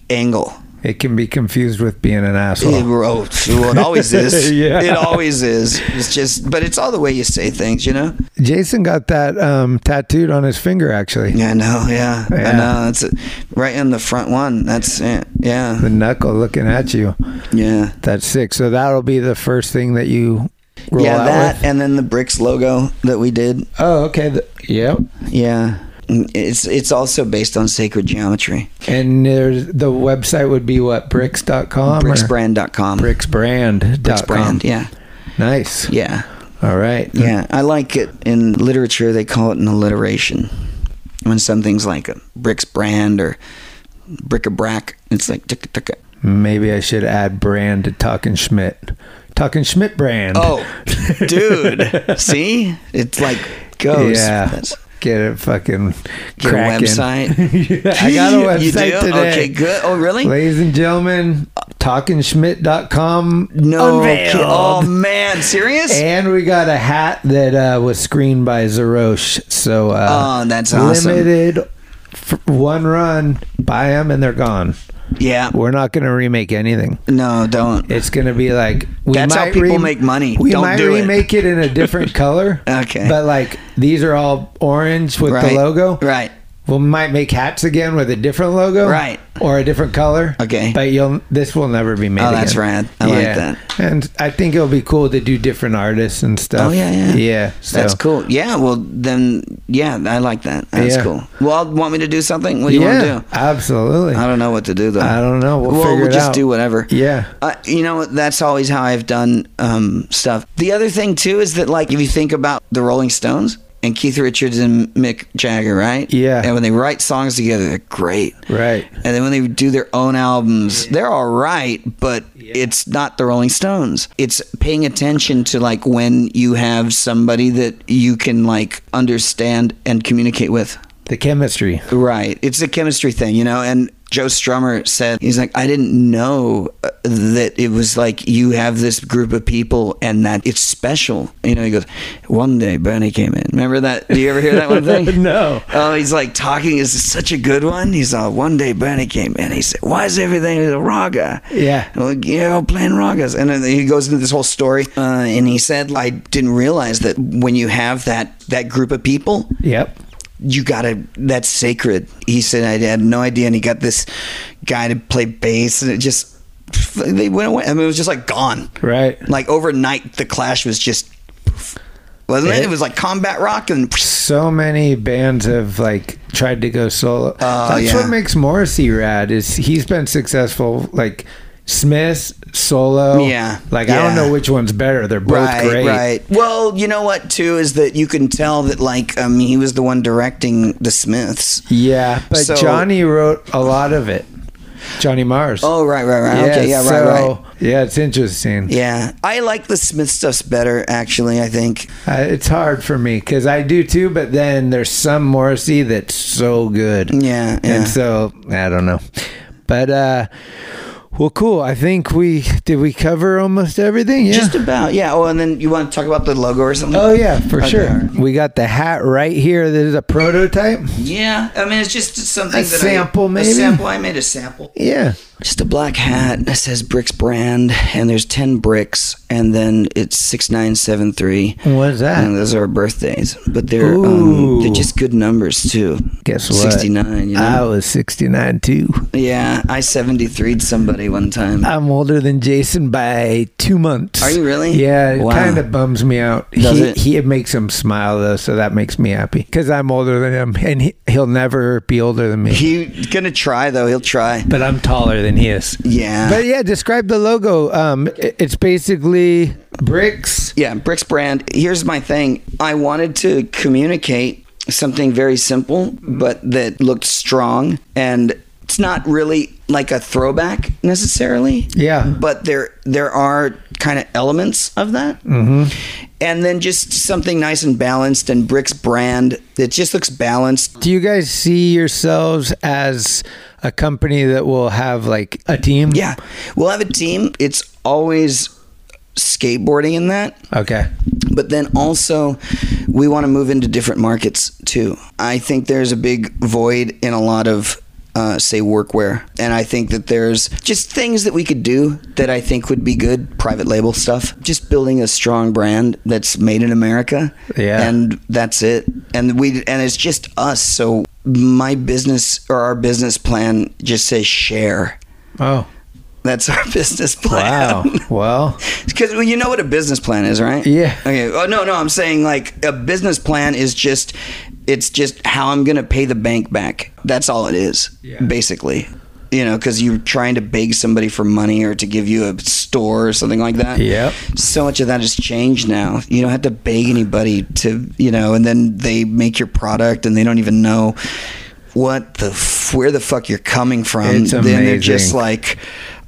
angle. It can be confused with being an asshole. It, oh, well, it always is. Yeah. It always is. It's just, but it's all the way you say things, you know. Jason got that um, tattooed on his finger, actually. Yeah, I know. Yeah, Yeah. I know. That's right in the front one. That's it. Yeah, The knuckle looking at you. yeah, That's sick. So that'll be the first thing that you yeah. That with. and then the bricks logo that we did. Oh, okay. The, yep. Yeah, mm, it's it's also based on sacred geometry. And there's the website would be what bricks.com or Bricksbrand.com. bricksbrand.com. Bricksbrand. Yeah, Nice. yeah, All right. yeah. I like it in literature. They call it an alliteration. When something's like a bricks brand or bric-a-brac, it's like ticka ticka. Maybe I should add brand to Talking Schmidt. Talking Schmidt brand. Oh, dude. See? It's like goes. yeah. That's- Get it fucking Get a website. I got a website You do? today. Okay, good. Oh, really? Ladies and gentlemen, talkingschmidt.com No. unveiled. Oh man, serious? And we got a hat that uh, was screened by Zerosh. So uh, Oh, that's awesome. limited f- one run. Buy them and they're gone. Yeah. We're not going to remake anything. No, don't. It's going to be like we That's how might people make money. We Don't might do it. remake it. in a different color. Okay. but like these are all orange with Right. the logo. Right. We might make hats again with a different logo, Right. or a different color. Okay. but you'll this will never be made. Oh, that's again. rad. I like that. And I think it'll be cool to do different artists and stuff. Oh yeah, yeah. yeah. So. That's cool. Yeah, well then yeah, I like that. That's Yeah. cool. Well, want me to do something? What do you yeah, want to do? absolutely. I don't know what to do though. I don't know. We'll well, we'll just out. do whatever. Yeah. Uh, you know, that's always how I've done um, stuff. The other thing too is that, like, if you think about the Rolling Stones and Keith Richards and Mick Jagger, right? Yeah. And when they write songs together, they're great. Right. And then when they do their own albums, they're all right, but it's not the Rolling Stones. It's paying attention to like when you have somebody that you can like understand and communicate with. The chemistry. Right. It's a chemistry thing, you know, and Joe Strummer said, he's like, I didn't know uh, that it was like you have this group of people and that it's special. You know, he goes, one day Bernie came in. Remember that? Do you ever hear that one thing? No. Oh, he's like talking is such a good one. He's uh, one day Bernie came in. He said, "Why is everything a raga?" Yeah. I'm like, yeah, I'm playing ragas, and then he goes into this whole story. Uh, and he said, "I didn't realize that when you have that that group of people, Yep. You gotta that's sacred." He said, "I had no idea," and he got this guy to play bass, and it just they went away. I mean, it was just like gone. Right. Like overnight, the Clash was just. Wasn't it? Yeah. It was like combat rock and So many bands have like tried to go solo. Oh, that's Oh, yeah. what makes Morrissey rad. Is he's been successful like Smith solo. Yeah. Like I don't know which one's better. They're both right, great. Right. Well, you know what too is that you can tell that like um he was the one directing the Smiths. Yeah, but So- Johnny wrote a lot of it. Johnny Mars. Oh right, right, right. okay, yeah, right, so, right. Yeah, it's interesting. Yeah, I like the Smith stuffs better actually. I think. Uh, it's hard for me because I do too, but then there's some Morrissey that's so good. Yeah, yeah. And so I don't know, but uh, well, cool. I think we did. We cover almost everything. Yeah. Just about. Yeah. Oh, and then you want to talk about the logo or something? oh yeah, for Okay. sure. We got the hat right here. This is a prototype. Yeah. I mean, it's just something A that sample, I, maybe? A sample. I made a sample. Yeah. Just a black hat that says Bricks brand, and there's ten bricks, and then it's six nine seven three. What's that? And those are our birthdays, but they're um, they're just good numbers too. Guess what? Sixty nine. You know. I was 69 too. Yeah, I 73'd somebody one time. I'm older than Jason by two months. Are you really? Yeah, it Wow. kind of bums me out. Does he, it? he it makes him smile though, so that makes me happy because I'm older than him, and he, he'll never be older than me. He's gonna try though. He'll try. but I'm taller than he is. Yeah. But yeah, describe the logo. Um, it's basically bricks. yeah, Bricks brand. Here's my thing. I wanted to communicate something very simple, but that looked strong and it's not really like a throwback necessarily. Yeah. But there there are kind of elements of that. Mm-hmm. And then just something nice and balanced and Bricks brand. It just looks balanced. Do you guys see yourselves as a company that will have like a team? Yeah. We'll have a team. It's always skateboarding in that. Okay. But then also, we want to move into different markets too. I think there's a big void in a lot of, uh, say, workwear. And I think that there's just things that we could do that I think would be good private label stuff. Just building a strong brand that's made in America. Yeah. And that's it. And we, and it's just us. So my business or our business plan just says share. Oh. That's our business plan. Wow. well. Because well, you know what a business plan is, right? Yeah. Okay. Oh no, no. I'm saying like a business plan is just it's just how I'm gonna pay the bank back. That's all it is, Yeah. basically. You know, because you're trying to beg somebody for money or to give you a store or something like that. Yep. So much of that has changed now. You don't have to beg anybody to, you know, and then they make your product and they don't even know what the f- where the fuck you're coming from. It's then they're just like.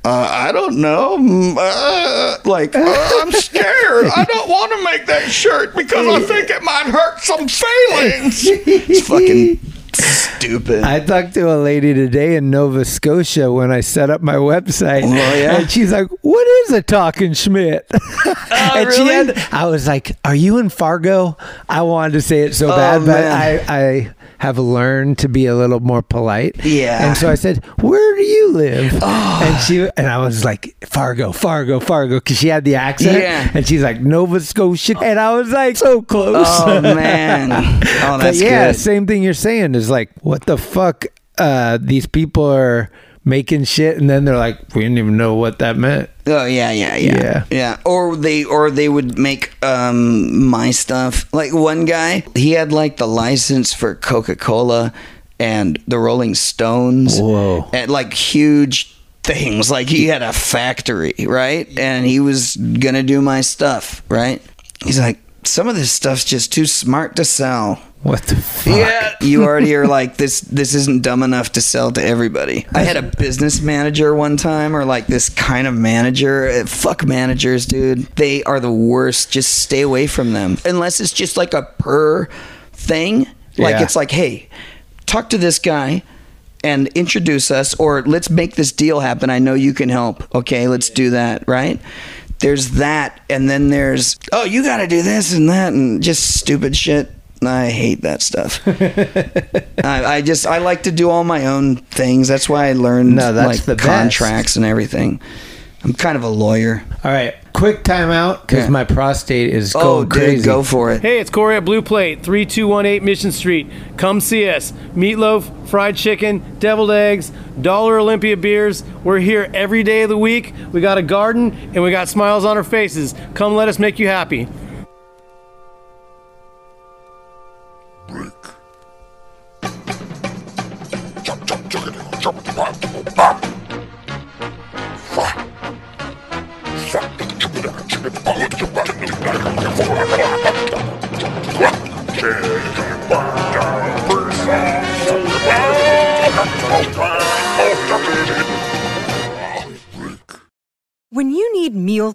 Uh, I don't know. Mm, Uh, like, uh, I'm scared. I don't want to make that shirt because I think it might hurt some feelings. It's fucking stupid. I talked to a lady today in Nova Scotia when I set up my website. Oh, yeah? And she's like, What is a talking Schmidt? and she Oh, had, I was like, Are you in Fargo? I wanted to say it so Oh, bad, but. I, I have learned to be a little more polite. Yeah. And so I said, Where do you live? Oh. And she and I was like, Fargo, Fargo, Fargo, because she had the accent. Yeah. And she's like, Nova Scotia. And I was like, So close. oh man. Oh, But yeah, good. same thing you're saying is like, what the fuck? Uh, these people are making shit, and then they're like, we didn't even know what that meant. Oh yeah, yeah, yeah, Yeah. yeah. Or they, or they would make um my stuff. Like one guy, he had like the license for Coca Cola and the Rolling Stones. Whoa. And like huge things. Like he had a factory, right? And he was gonna do my stuff, right? He's like, some of this stuff's just too smart to sell. What the fuck? Yeah, you already are like this. This isn't dumb enough to sell to everybody. I had a business manager one time, or like this kind of manager. Uh, Fuck managers, dude. They are the worst. Just stay away from them unless it's just like a per thing. Like Yeah. it's like, hey, talk to this guy. and introduce us, or let's make this deal happen. I know you can help. Okay, let's do that. Right? There's that, and then there's oh, you got to do this and that, and just stupid shit. I hate that stuff. I, I just I like to do all my own things. That's why I learned No, that's like the best. contracts and everything. I'm kind of a lawyer. All right, quick timeout because Yeah. my prostate is Oh, going dude, crazy. go for it. Hey, it's Corey at Blue Plate, 3218 Mission Street. Come see us. Meatloaf, fried chicken, deviled eggs, Dollar Olympia beers. We're here every day of the week. We got a garden and we got smiles on our faces. Come let us make you happy.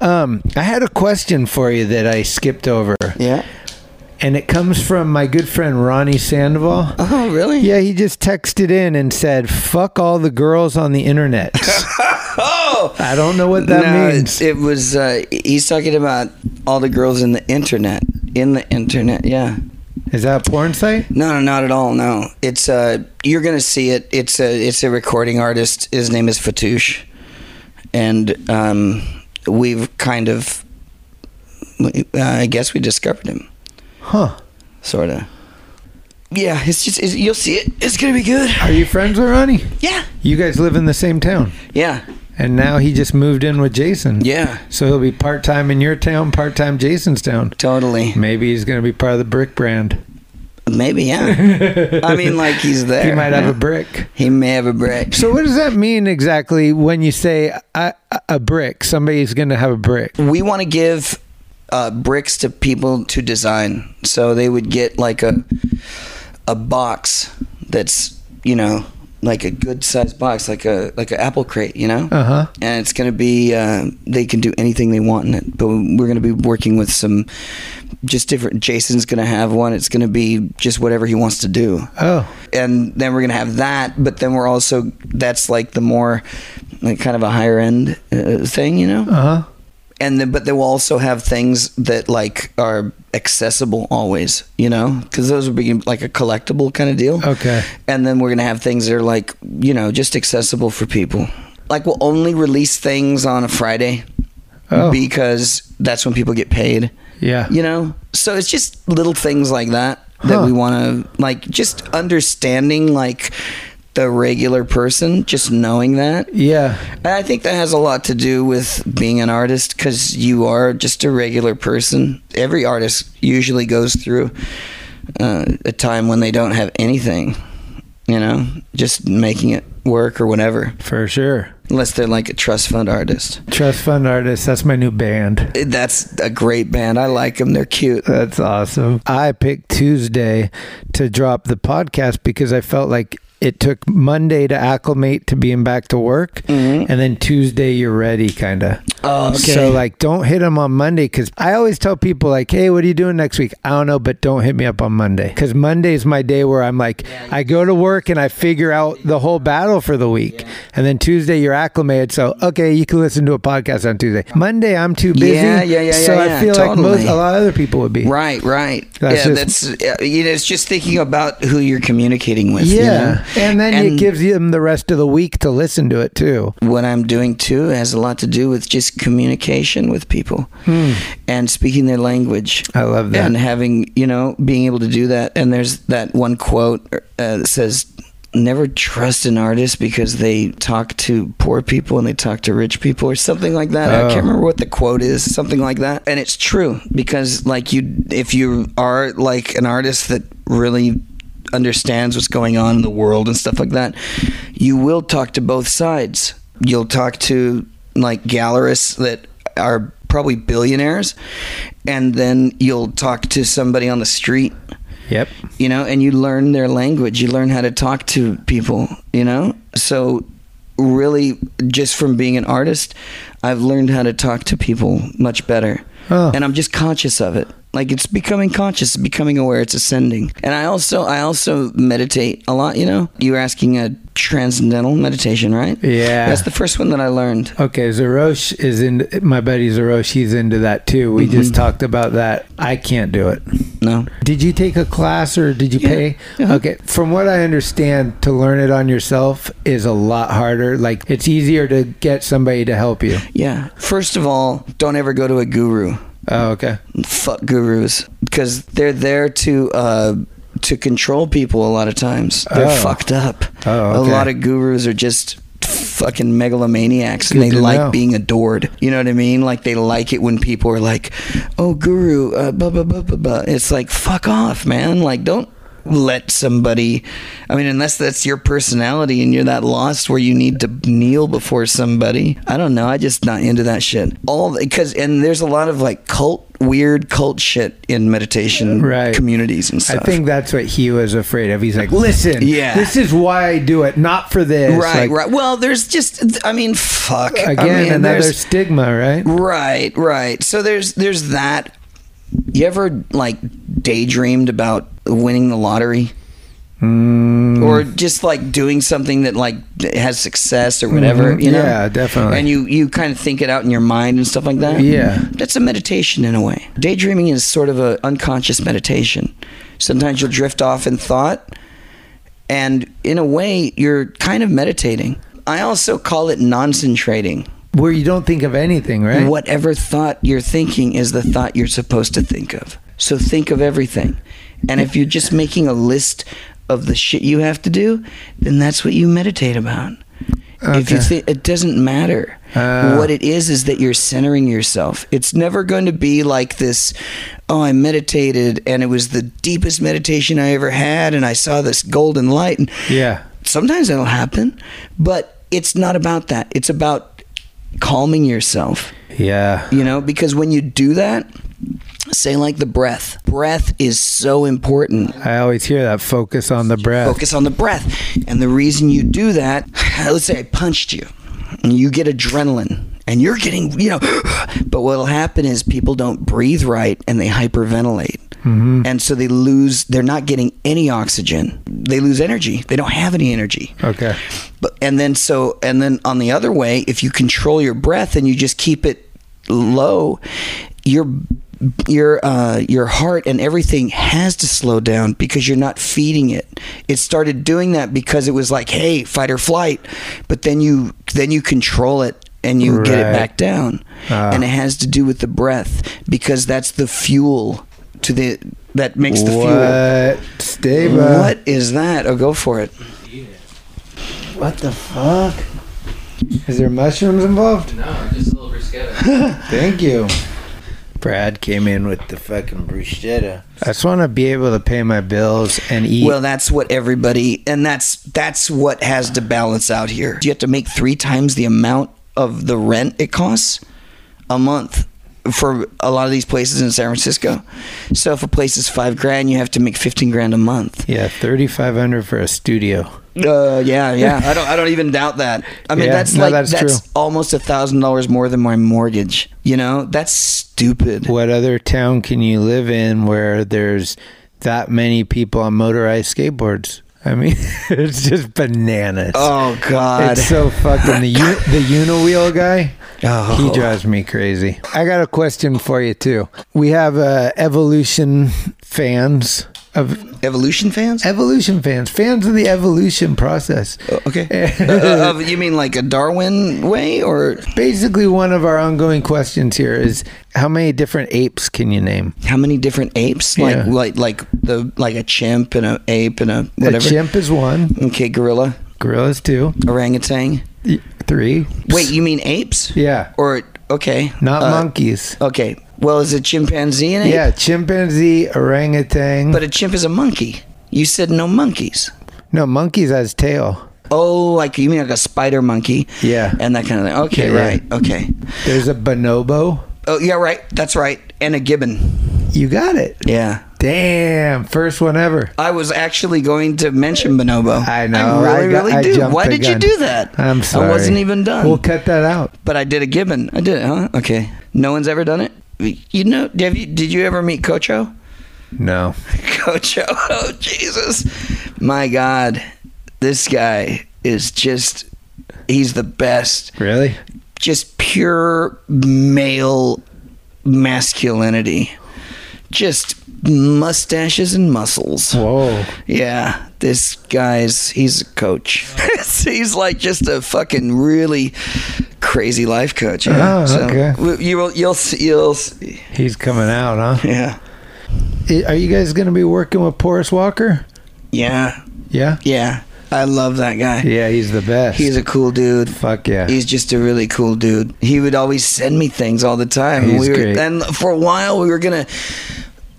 Um, I had a question for you that I skipped over, Yeah. and it comes from my good friend Ronnie Sandoval. Oh, really? Yeah, he just texted in and said, "Fuck all the girls on the internet." Oh. I don't know what that no, means. It, it was. Uh, he's talking about all the girls in the internet. In the internet, yeah. Is that a porn site? No, no, not at all. No, it's. Uh, you're gonna see it. It's a. It's a recording artist. His name is Fatouche, and um, we've kind of. Uh, I guess we discovered him, Huh? sort of. Yeah, it's just. It's, you'll see it. It's gonna be good. Are you friends with Ronnie? Yeah. You guys live in the same town, Yeah. and now he just moved in with Jason. Yeah. So he'll be part time in your town, part time Jason's town. Totally. Maybe he's gonna be part of the brick brand. Maybe. Yeah. I mean, like he's there. He might have yeah. a brick. He may have a brick. So what does that mean exactly when you say a, a- a brick? Somebody's going to have a brick. we want to give uh, bricks to people to design. So they would get like a a box that's you know like a good sized box, like a like an apple crate, you know. Uh huh. And it's gonna be uh, they can do anything they want in it. But we're gonna be working with some just different. Jason's gonna have one. It's gonna be just whatever he wants to do Oh, and then we're gonna have that but then we're also that's like the more like kind of a higher end uh, thing you know uh huh. And then but they will also have things that like are accessible always you know because those would be like a collectible kind of deal Okay. and then we're gonna have things that are like you know just accessible for people like we'll only release things on a friday Oh. because that's when people get paid Yeah. you know so it's just little things like that Huh. that we want to like just understanding like the regular person just knowing that Yeah. and i think that has a lot to do with being an artist because you are just a regular person every artist usually goes through uh, a time when they don't have anything you know just making it work or whatever For sure. unless they're like a trust fund artist Trust fund artist. That's my new band. that's a great band i like them they're cute That's awesome. I picked Tuesday to drop the podcast because I felt like it took Monday to acclimate to being back to work, mm-hmm. and then Tuesday you're ready, kind of. Oh, okay. So like, don't hit them on Monday because I always tell people like, "Hey, what are you doing next week?" I don't know, but don't hit me up on Monday because Monday is my day where I'm like, I go to work and I figure out the whole battle for the week, and then Tuesday you're acclimated. So okay, you can listen to a podcast on Tuesday. Monday I'm too busy. Yeah, yeah, yeah, So yeah, I yeah, feel like most a lot of other people would be. Right, right. That's yeah, just- that's you know, it's just thinking about who you're communicating with. you Yeah, know? And then it gives them the rest of the week to listen to it too. what I'm doing too has a lot to do with just communication with people and speaking their language. Hmm. I love that. And having you know being able to do that. And there's that one quote uh, that says. Never trust an artist because they talk to poor people and they talk to rich people or something like that. I Oh. can't remember what the quote is, something like that. And it's true because like you if you are like an artist that really understands what's going on in the world and stuff like that, you will talk to both sides. You'll talk to like gallerists that are probably billionaires, and then you'll talk to somebody on the street Yep. you know, and you learn their language. You learn how to talk to people, you know? So, really, just from being an artist, I've learned how to talk to people much better. Oh. And I'm just conscious of it. Like it's becoming conscious, becoming aware, it's ascending. And I also I also meditate a lot, you know? You were asking a transcendental meditation, right? Yeah. That's the first one that I learned. Okay, Zarosh is in. My buddy Zarosh, he's into that too. We Mm-hmm. just talked about that. I can't do it. No. Did you take a class or did you Yeah. pay? Uh-huh. Okay, from what I understand, to learn it on yourself is a lot harder. Like it's easier to get somebody to help you. Yeah. First of all, don't ever go to a guru. Oh, okay. fuck gurus because they're there to uh, to control people a lot of times. They're Oh. fucked up. Oh, A lot of gurus are just fucking megalomaniacs and Good they like know. being adored. You know what I mean? Like they like it when people are like, "Oh, guru, uh, blah blah blah blah blah." It's like fuck off, man. Like don't let somebody i mean unless that's your personality and you're that lost where you need to kneel before somebody i don't know i just not into that shit all because and there's a lot of like cult weird cult shit in meditation Right. communities and stuff. I think that's what he was afraid of. He's like, listen, Yeah. this is why I do it, not for this. right Like, right well there's just i mean fuck I Again, mean, another stigma, right? Right, right. So there's there's that. You ever like daydreamed about winning the lottery? Mm. Or just like doing something that like has success or whatever, Mhm. you know? Yeah, definitely. And you you kind of think it out in your mind and stuff like that. Yeah. that's a meditation in a way. Daydreaming is sort of a unconscious meditation. Sometimes you'll drift off in thought, and in a way, you're kind of meditating. I also call it noncentrating. Where you don't think of anything, right? Whatever thought you're thinking is the thought you're supposed to think of. So think of everything. And if you're just making a list of the shit you have to do, then that's what you meditate about. If you Okay. think it doesn't matter. Ah. what it is is that you're centering yourself. It's never going to be like this, oh, I meditated and it was the deepest meditation I ever had and I saw this golden light and Yeah. sometimes that'll happen, but it's not about that. It's about calming yourself. Yeah. you know because when you do that say like the breath. Breath is so important. I always hear that. Focus on the breath. focus on the breath. And the reason you do that let's say i punched you and you get adrenaline and you're getting you know but what'll happen is people don't breathe right and they hyperventilate and so they lose they're not getting any oxygen. They lose energy. They don't have any energy. Okay. but and then so and then on the other way, if you control your breath and you just keep it low, your your uh, your heart and everything has to slow down because you're not feeding it. It started doing that because it was like, hey, fight or flight, but then you then you control it and you get it back down, Ah. and it has to do with the breath because that's the fuel to the that makes the fuel. What? Stay back. What is that? Oh, go for it. What the fuck? Is there mushrooms involved? No, just a little bruschetta. Thank you. Brad came in with the fucking bruschetta. I just want to be able to pay my bills and eat. Well, that's what everybody, and that's that's what has to balance out here. You have to make three times the amount of the rent it costs a month for a lot of these places in San Francisco. So if a place is five grand, you have to make fifteen grand a month. yeah, thirty five hundred for a studio. Uh, yeah, yeah. I don't, I don't even doubt that. I mean, Yeah, that's no, like that's that's, almost a thousand dollars more than my mortgage. You know, that's stupid. What other town can you live in where there's that many people on motorized skateboards? I mean, it's just bananas. Oh God. It's so fucking the u- the Uniwheel guy. Oh. He drives me crazy. I got a question for you too. We have uh, evolution fans of Evolution fans? evolution fans, fans of the evolution process. Okay. Uh, uh, of- you mean like a Darwin way or Basically, one of our ongoing questions here is how many different apes can you name? how many different apes? Like Yeah. like like the like a chimp and a ape and a whatever. A chimp is one, Okay, gorilla, gorillas two, orangutan. three. Wait, you mean apes? Yeah, Or okay, not uh, monkeys. Okay. Well, is a chimpanzee an ape? Yeah, chimpanzee, orangutan. But a chimp is a monkey. You said no monkeys. No, monkeys has tail. Oh, like you mean like a spider monkey? Yeah. And that kind of thing. Okay, Yeah, yeah. right. Okay. There's a bonobo. Oh, yeah, right. That's right. And a gibbon. You got it. Yeah. Damn, first one ever. I was actually going to mention bonobo. I know. I really, got- really I do. Why did you do that? I'm sorry. I wasn't even done. We'll cut that out. but I did a gibbon. I did it, huh? Okay. No one's ever done it. You know? Have you? Did you ever meet Cocho? No. Cocho. Oh Jesus, my God, this guy is just. He's the best. Really? Just pure male masculinity. Just mustaches and muscles. Whoa. Yeah, this guy's he's a coach. he's like just a fucking really crazy life coach. Yeah. Oh, okay. w- you will you'll see, you'll see. He's coming out, huh? yeah. Are you guys going to be working with Porous Walker? Yeah. Yeah? Yeah. I love that guy. Yeah, he's the best. He's a cool dude. Fuck yeah. He's just a really cool dude. He would always send me things all the time. He's we were, great. And for a while, we were gonna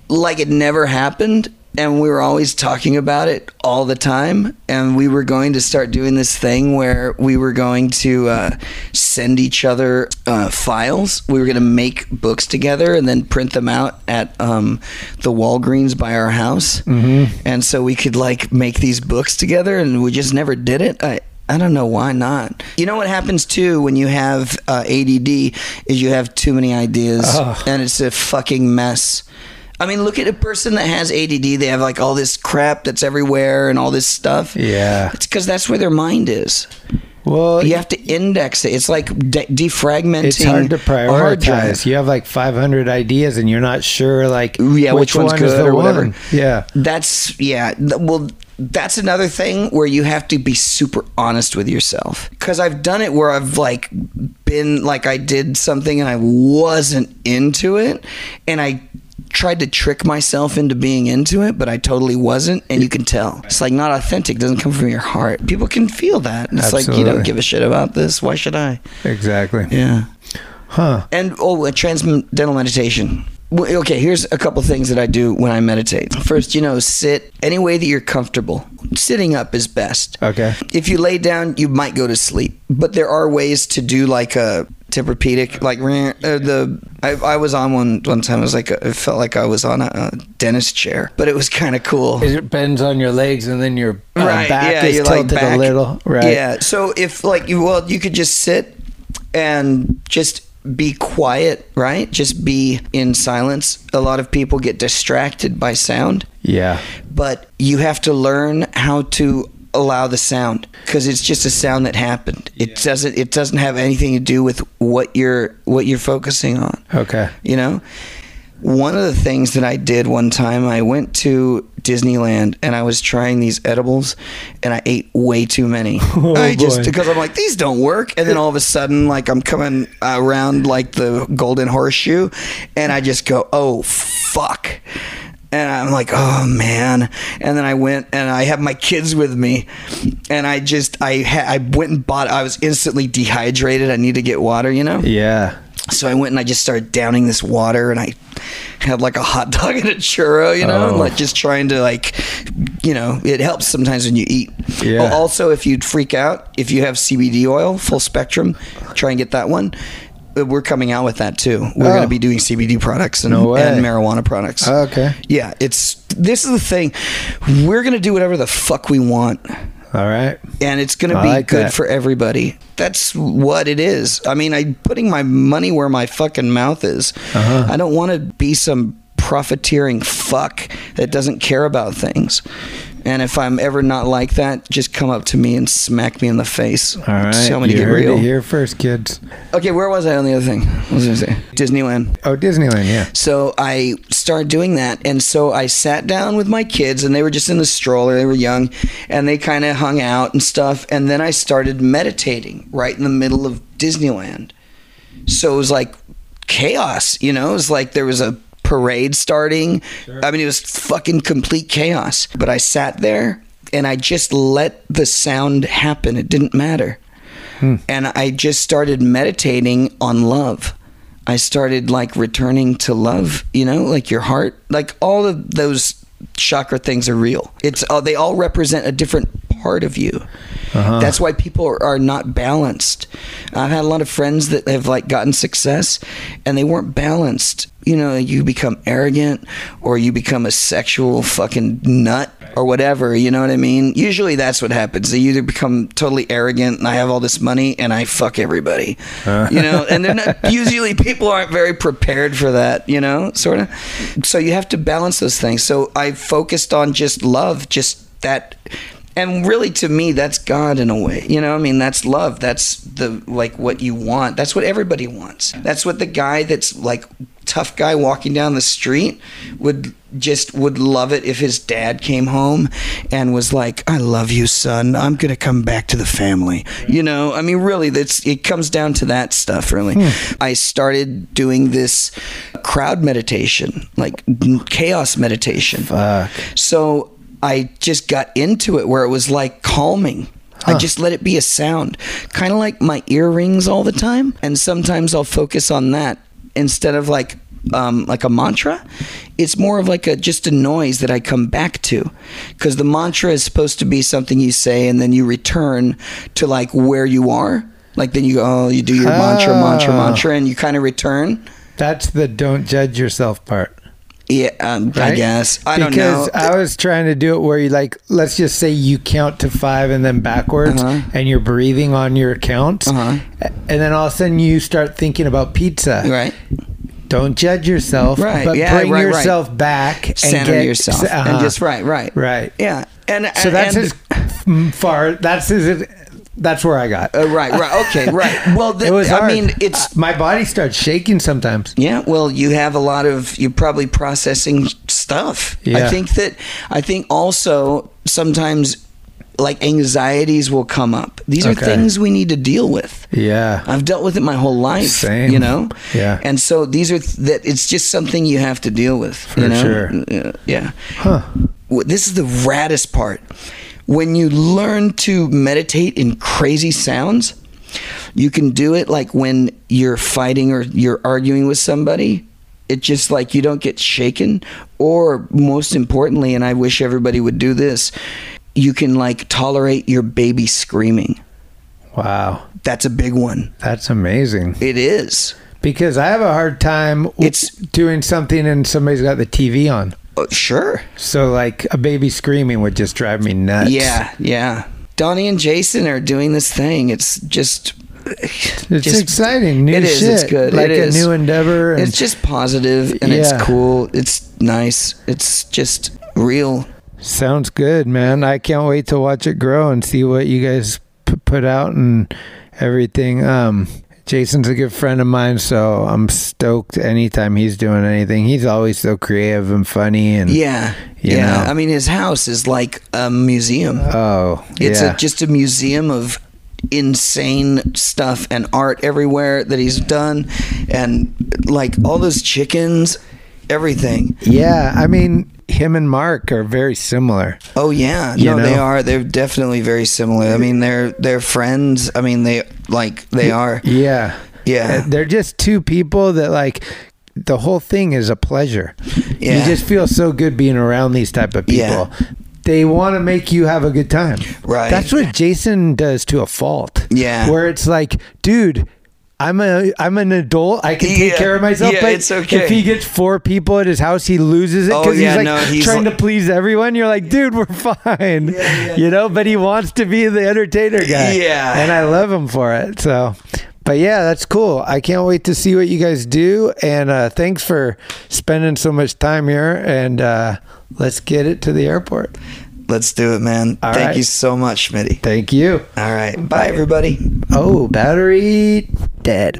like it never happened, and we were always talking about it all the time. And we were going to start doing this thing where we were going to uh, send each other uh, files. We were gonna make books together and then print them out at um, the Walgreens by our house. Mm-hmm. And so we could like make these books together, and we just never did it. I, I don't know why not. You know what happens too when you have uh, ADD is you have too many ideas and it's a fucking mess. I mean, look at a person that has ADD. They have like all this crap that's everywhere and all this stuff. Yeah. It's because that's where their mind is. Well, You have to index it. It's like de- defragmenting. it's hard to a hard drive. prioritize. You have like 500 ideas and you're not sure, like, Yeah, which one's one good the or whatever. one. Yeah. That's yeah. Well, that's another thing where you have to be super honest with yourself. Because I've done it where I've like been like I did something and I wasn't into it, and I tried to trick myself into being into it, but I totally wasn't, and you can tell. It's like not authentic. Doesn't come from your heart. People can feel that. And it's like you don't give a shit about this. Why should I? Exactly. Yeah. Huh. And oh, a transcendental meditation. Okay, here's a couple things that I do when I meditate. First, you know, sit any way that you're comfortable. Sitting up is best. Okay. If you lay down, you might go to sleep. But there are ways to do like a Tempur-Pedic, like uh, the. I, I was on one one time. It was like a, it felt like I was on a, a dentist chair, but it was kind of cool. It bends on your legs and then your uh, back is you're tilted a little. Right. Yeah. So if like you well, you could just sit and just be quiet, right? Just be in silence. A lot of people get distracted by sound, Yeah. but you have to learn how to allow the sound because it's just a sound that happened. It doesn't it doesn't have anything to do with what you're what you're focusing on Okay. you know one of the things that i did one time i went to disneyland and i was trying these edibles and i ate way too many oh, i just boy. because i'm like these don't work and then all of a sudden like i'm coming around like the golden horseshoe and i just go oh fuck and I'm like, oh man. And then I went and I have my kids with me, and I just I ha- I went and bought. I was instantly dehydrated. I need to get water, you know. Yeah. So I went and I just started downing this water and I had like a hot dog and a churro, you know, Oh. and like just trying to like, you know, it helps sometimes when you eat. Yeah. Oh, also, if you'd freak out, if you have CBD oil, full spectrum, try and get that one. Uh, We're coming out with that too. We're Oh. going to be doing CBD products and, No and marijuana products. Oh, okay. Yeah, it's this is the thing. We're going to do whatever the fuck we want All right. and it's going to be like good that. for everybody. That's what it is. I mean, I'm putting my money where my fucking mouth is. Uh-huh. I don't want to be some profiteering fuck that doesn't care about things. And if I'm ever not like that, just come up to me and smack me in the face. All right. Tell me to you get heard real. it here first, kids. Okay, where was I on the other thing? What was I say? Disneyland. Oh, Disneyland. Yeah. So I started doing that. And so I sat down with my kids, and they were just in the stroller. They were young, and they kind of hung out and stuff. And then I started meditating right in the middle of Disneyland. So it was like chaos, you know? It was like there was a parade starting. I mean, it was fucking complete chaos. But I sat there and I just let the sound happen. It didn't matter. And I just started meditating on love. I started like returning to love, you know, like your heart, like all of those chakra things are real. It's uh, they all represent a different part of you. Uh-huh. That's why people are, not balanced. I've had a lot of friends that have like gotten success and they weren't balanced. You know, you become arrogant or you become a sexual fucking nut or whatever. You know what I mean? Usually that's what happens. They either become totally arrogant and I have all this money and I fuck everybody. Uh. You know, and they're not, usually people aren't very prepared for that, you know, sort of. So you have to balance those things. So I focused on just love, just that and really to me that's god in a way. You know i mean that's love. That's the like what you want. That's what everybody wants. That's what the guy that's like tough guy walking down the street would just would love it if his dad came home and was like i love you son. I'm gonna come back to the family. You know i mean really that's it comes down to that stuff really. Hmm. I started doing this crowd meditation like chaos meditation. Fuck. so I just got into it where it was like calming. I just let it be a sound, kind of like my earrings all the time. And sometimes I'll focus on that instead of like um, like a mantra. It's more of like a just a noise that I come back to, because the mantra is supposed to be something you say and then you return to like where you are. Like then you go, oh, you do your mantra, mantra, Oh. mantra, and you kind of return. That's the don't judge yourself part. Yeah, um, I guess I don't because know. I was trying to do it where you like, let's just say you count to five and then backwards, Uh-huh. and you're breathing on your counts, Uh-huh. and then all of a sudden you start thinking about pizza. right. Don't judge yourself, Right, But yeah, bring right, right. yourself back and center get- yourself uh-huh. and just right, right, Right. Yeah, and So that's and, as far. That's as. That's where I got. uh, right, right, okay, right. Well, the, it was. I mean, it's Uh, my body starts shaking sometimes. yeah. Well, you have a lot of you're probably processing stuff. Yeah. I think that I think also sometimes like anxieties will come up. These are things we need to deal with. Yeah. I've dealt with it my whole life. Same. You know. Yeah. And so these are th- that. It's just something you have to deal with. For you know? sure. Yeah. yeah. Huh. this is the raddest part. When you learn to meditate in crazy sounds, you can do it like when you're fighting or you're arguing with somebody. It just like you don't get shaken. Or most importantly, and I wish everybody would do this, you can like tolerate your baby screaming. Wow. That's a big one. That's amazing. It is. Because I have a hard time It's- doing something and somebody's got the TV on. Uh, sure. So like a baby screaming would just drive me nuts. Yeah, yeah. Donnie and Jason are doing this thing. It's just It's just- exciting. New it is. shit. It's good. Like It a is. new endeavor. And It's just positive and Yeah. it's cool. It's nice. It's just real. sounds good, man. I can't wait to watch it grow and see what you guys p- put out and everything. Um, Jason's a good friend of mine, so I'm stoked anytime he's doing anything. He's always so creative and funny and Yeah. Yeah. know. I mean, his house is like a museum. oh, It's yeah. a, just a museum of insane stuff and art everywhere that he's done. And like all those chickens, everything. yeah. I mean, him and Mark are very similar. Oh yeah, You no, they are. They're definitely very similar. I mean, they're they're friends. I mean, they like they are. Yeah. Yeah. Uh, They're just two people that like the whole thing is a pleasure. Yeah. You just feel so good being around these type of people. Yeah. They want to make you have a good time. Right. That's what Jason does to a fault. Yeah. Where it's like, dude, I'm a I'm an adult. I can take care of myself. Yeah, but it's okay. If he gets four people at his house, he loses it Oh, because yeah, he's like no, he's trying like- to please everyone. You're like, dude, we're fine. you know, but he wants to be the entertainer guy. Yeah. And I love him for it. So, but yeah, that's cool. I can't wait to see what you guys do. And uh, thanks for spending so much time here. And uh, let's get it to the airport. Let's do it, man. All Thank right. you so much, Schmitty. Thank you. All right, bye everybody. Oh, battery dead.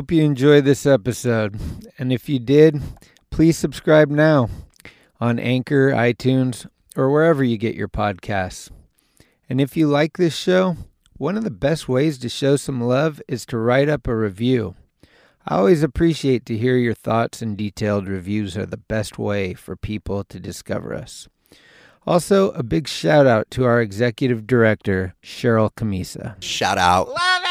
Hope you enjoyed this episode. And if you did, please subscribe now on Anchor, iTunes, or wherever you get your podcasts. And if you like this show, one of the best ways to show some love is to write up a review. I always appreciate to hear your thoughts, and detailed reviews are the best way for people to discover us. Also, a big shout out to our executive director, Cheryl Camisa. Shout out. Love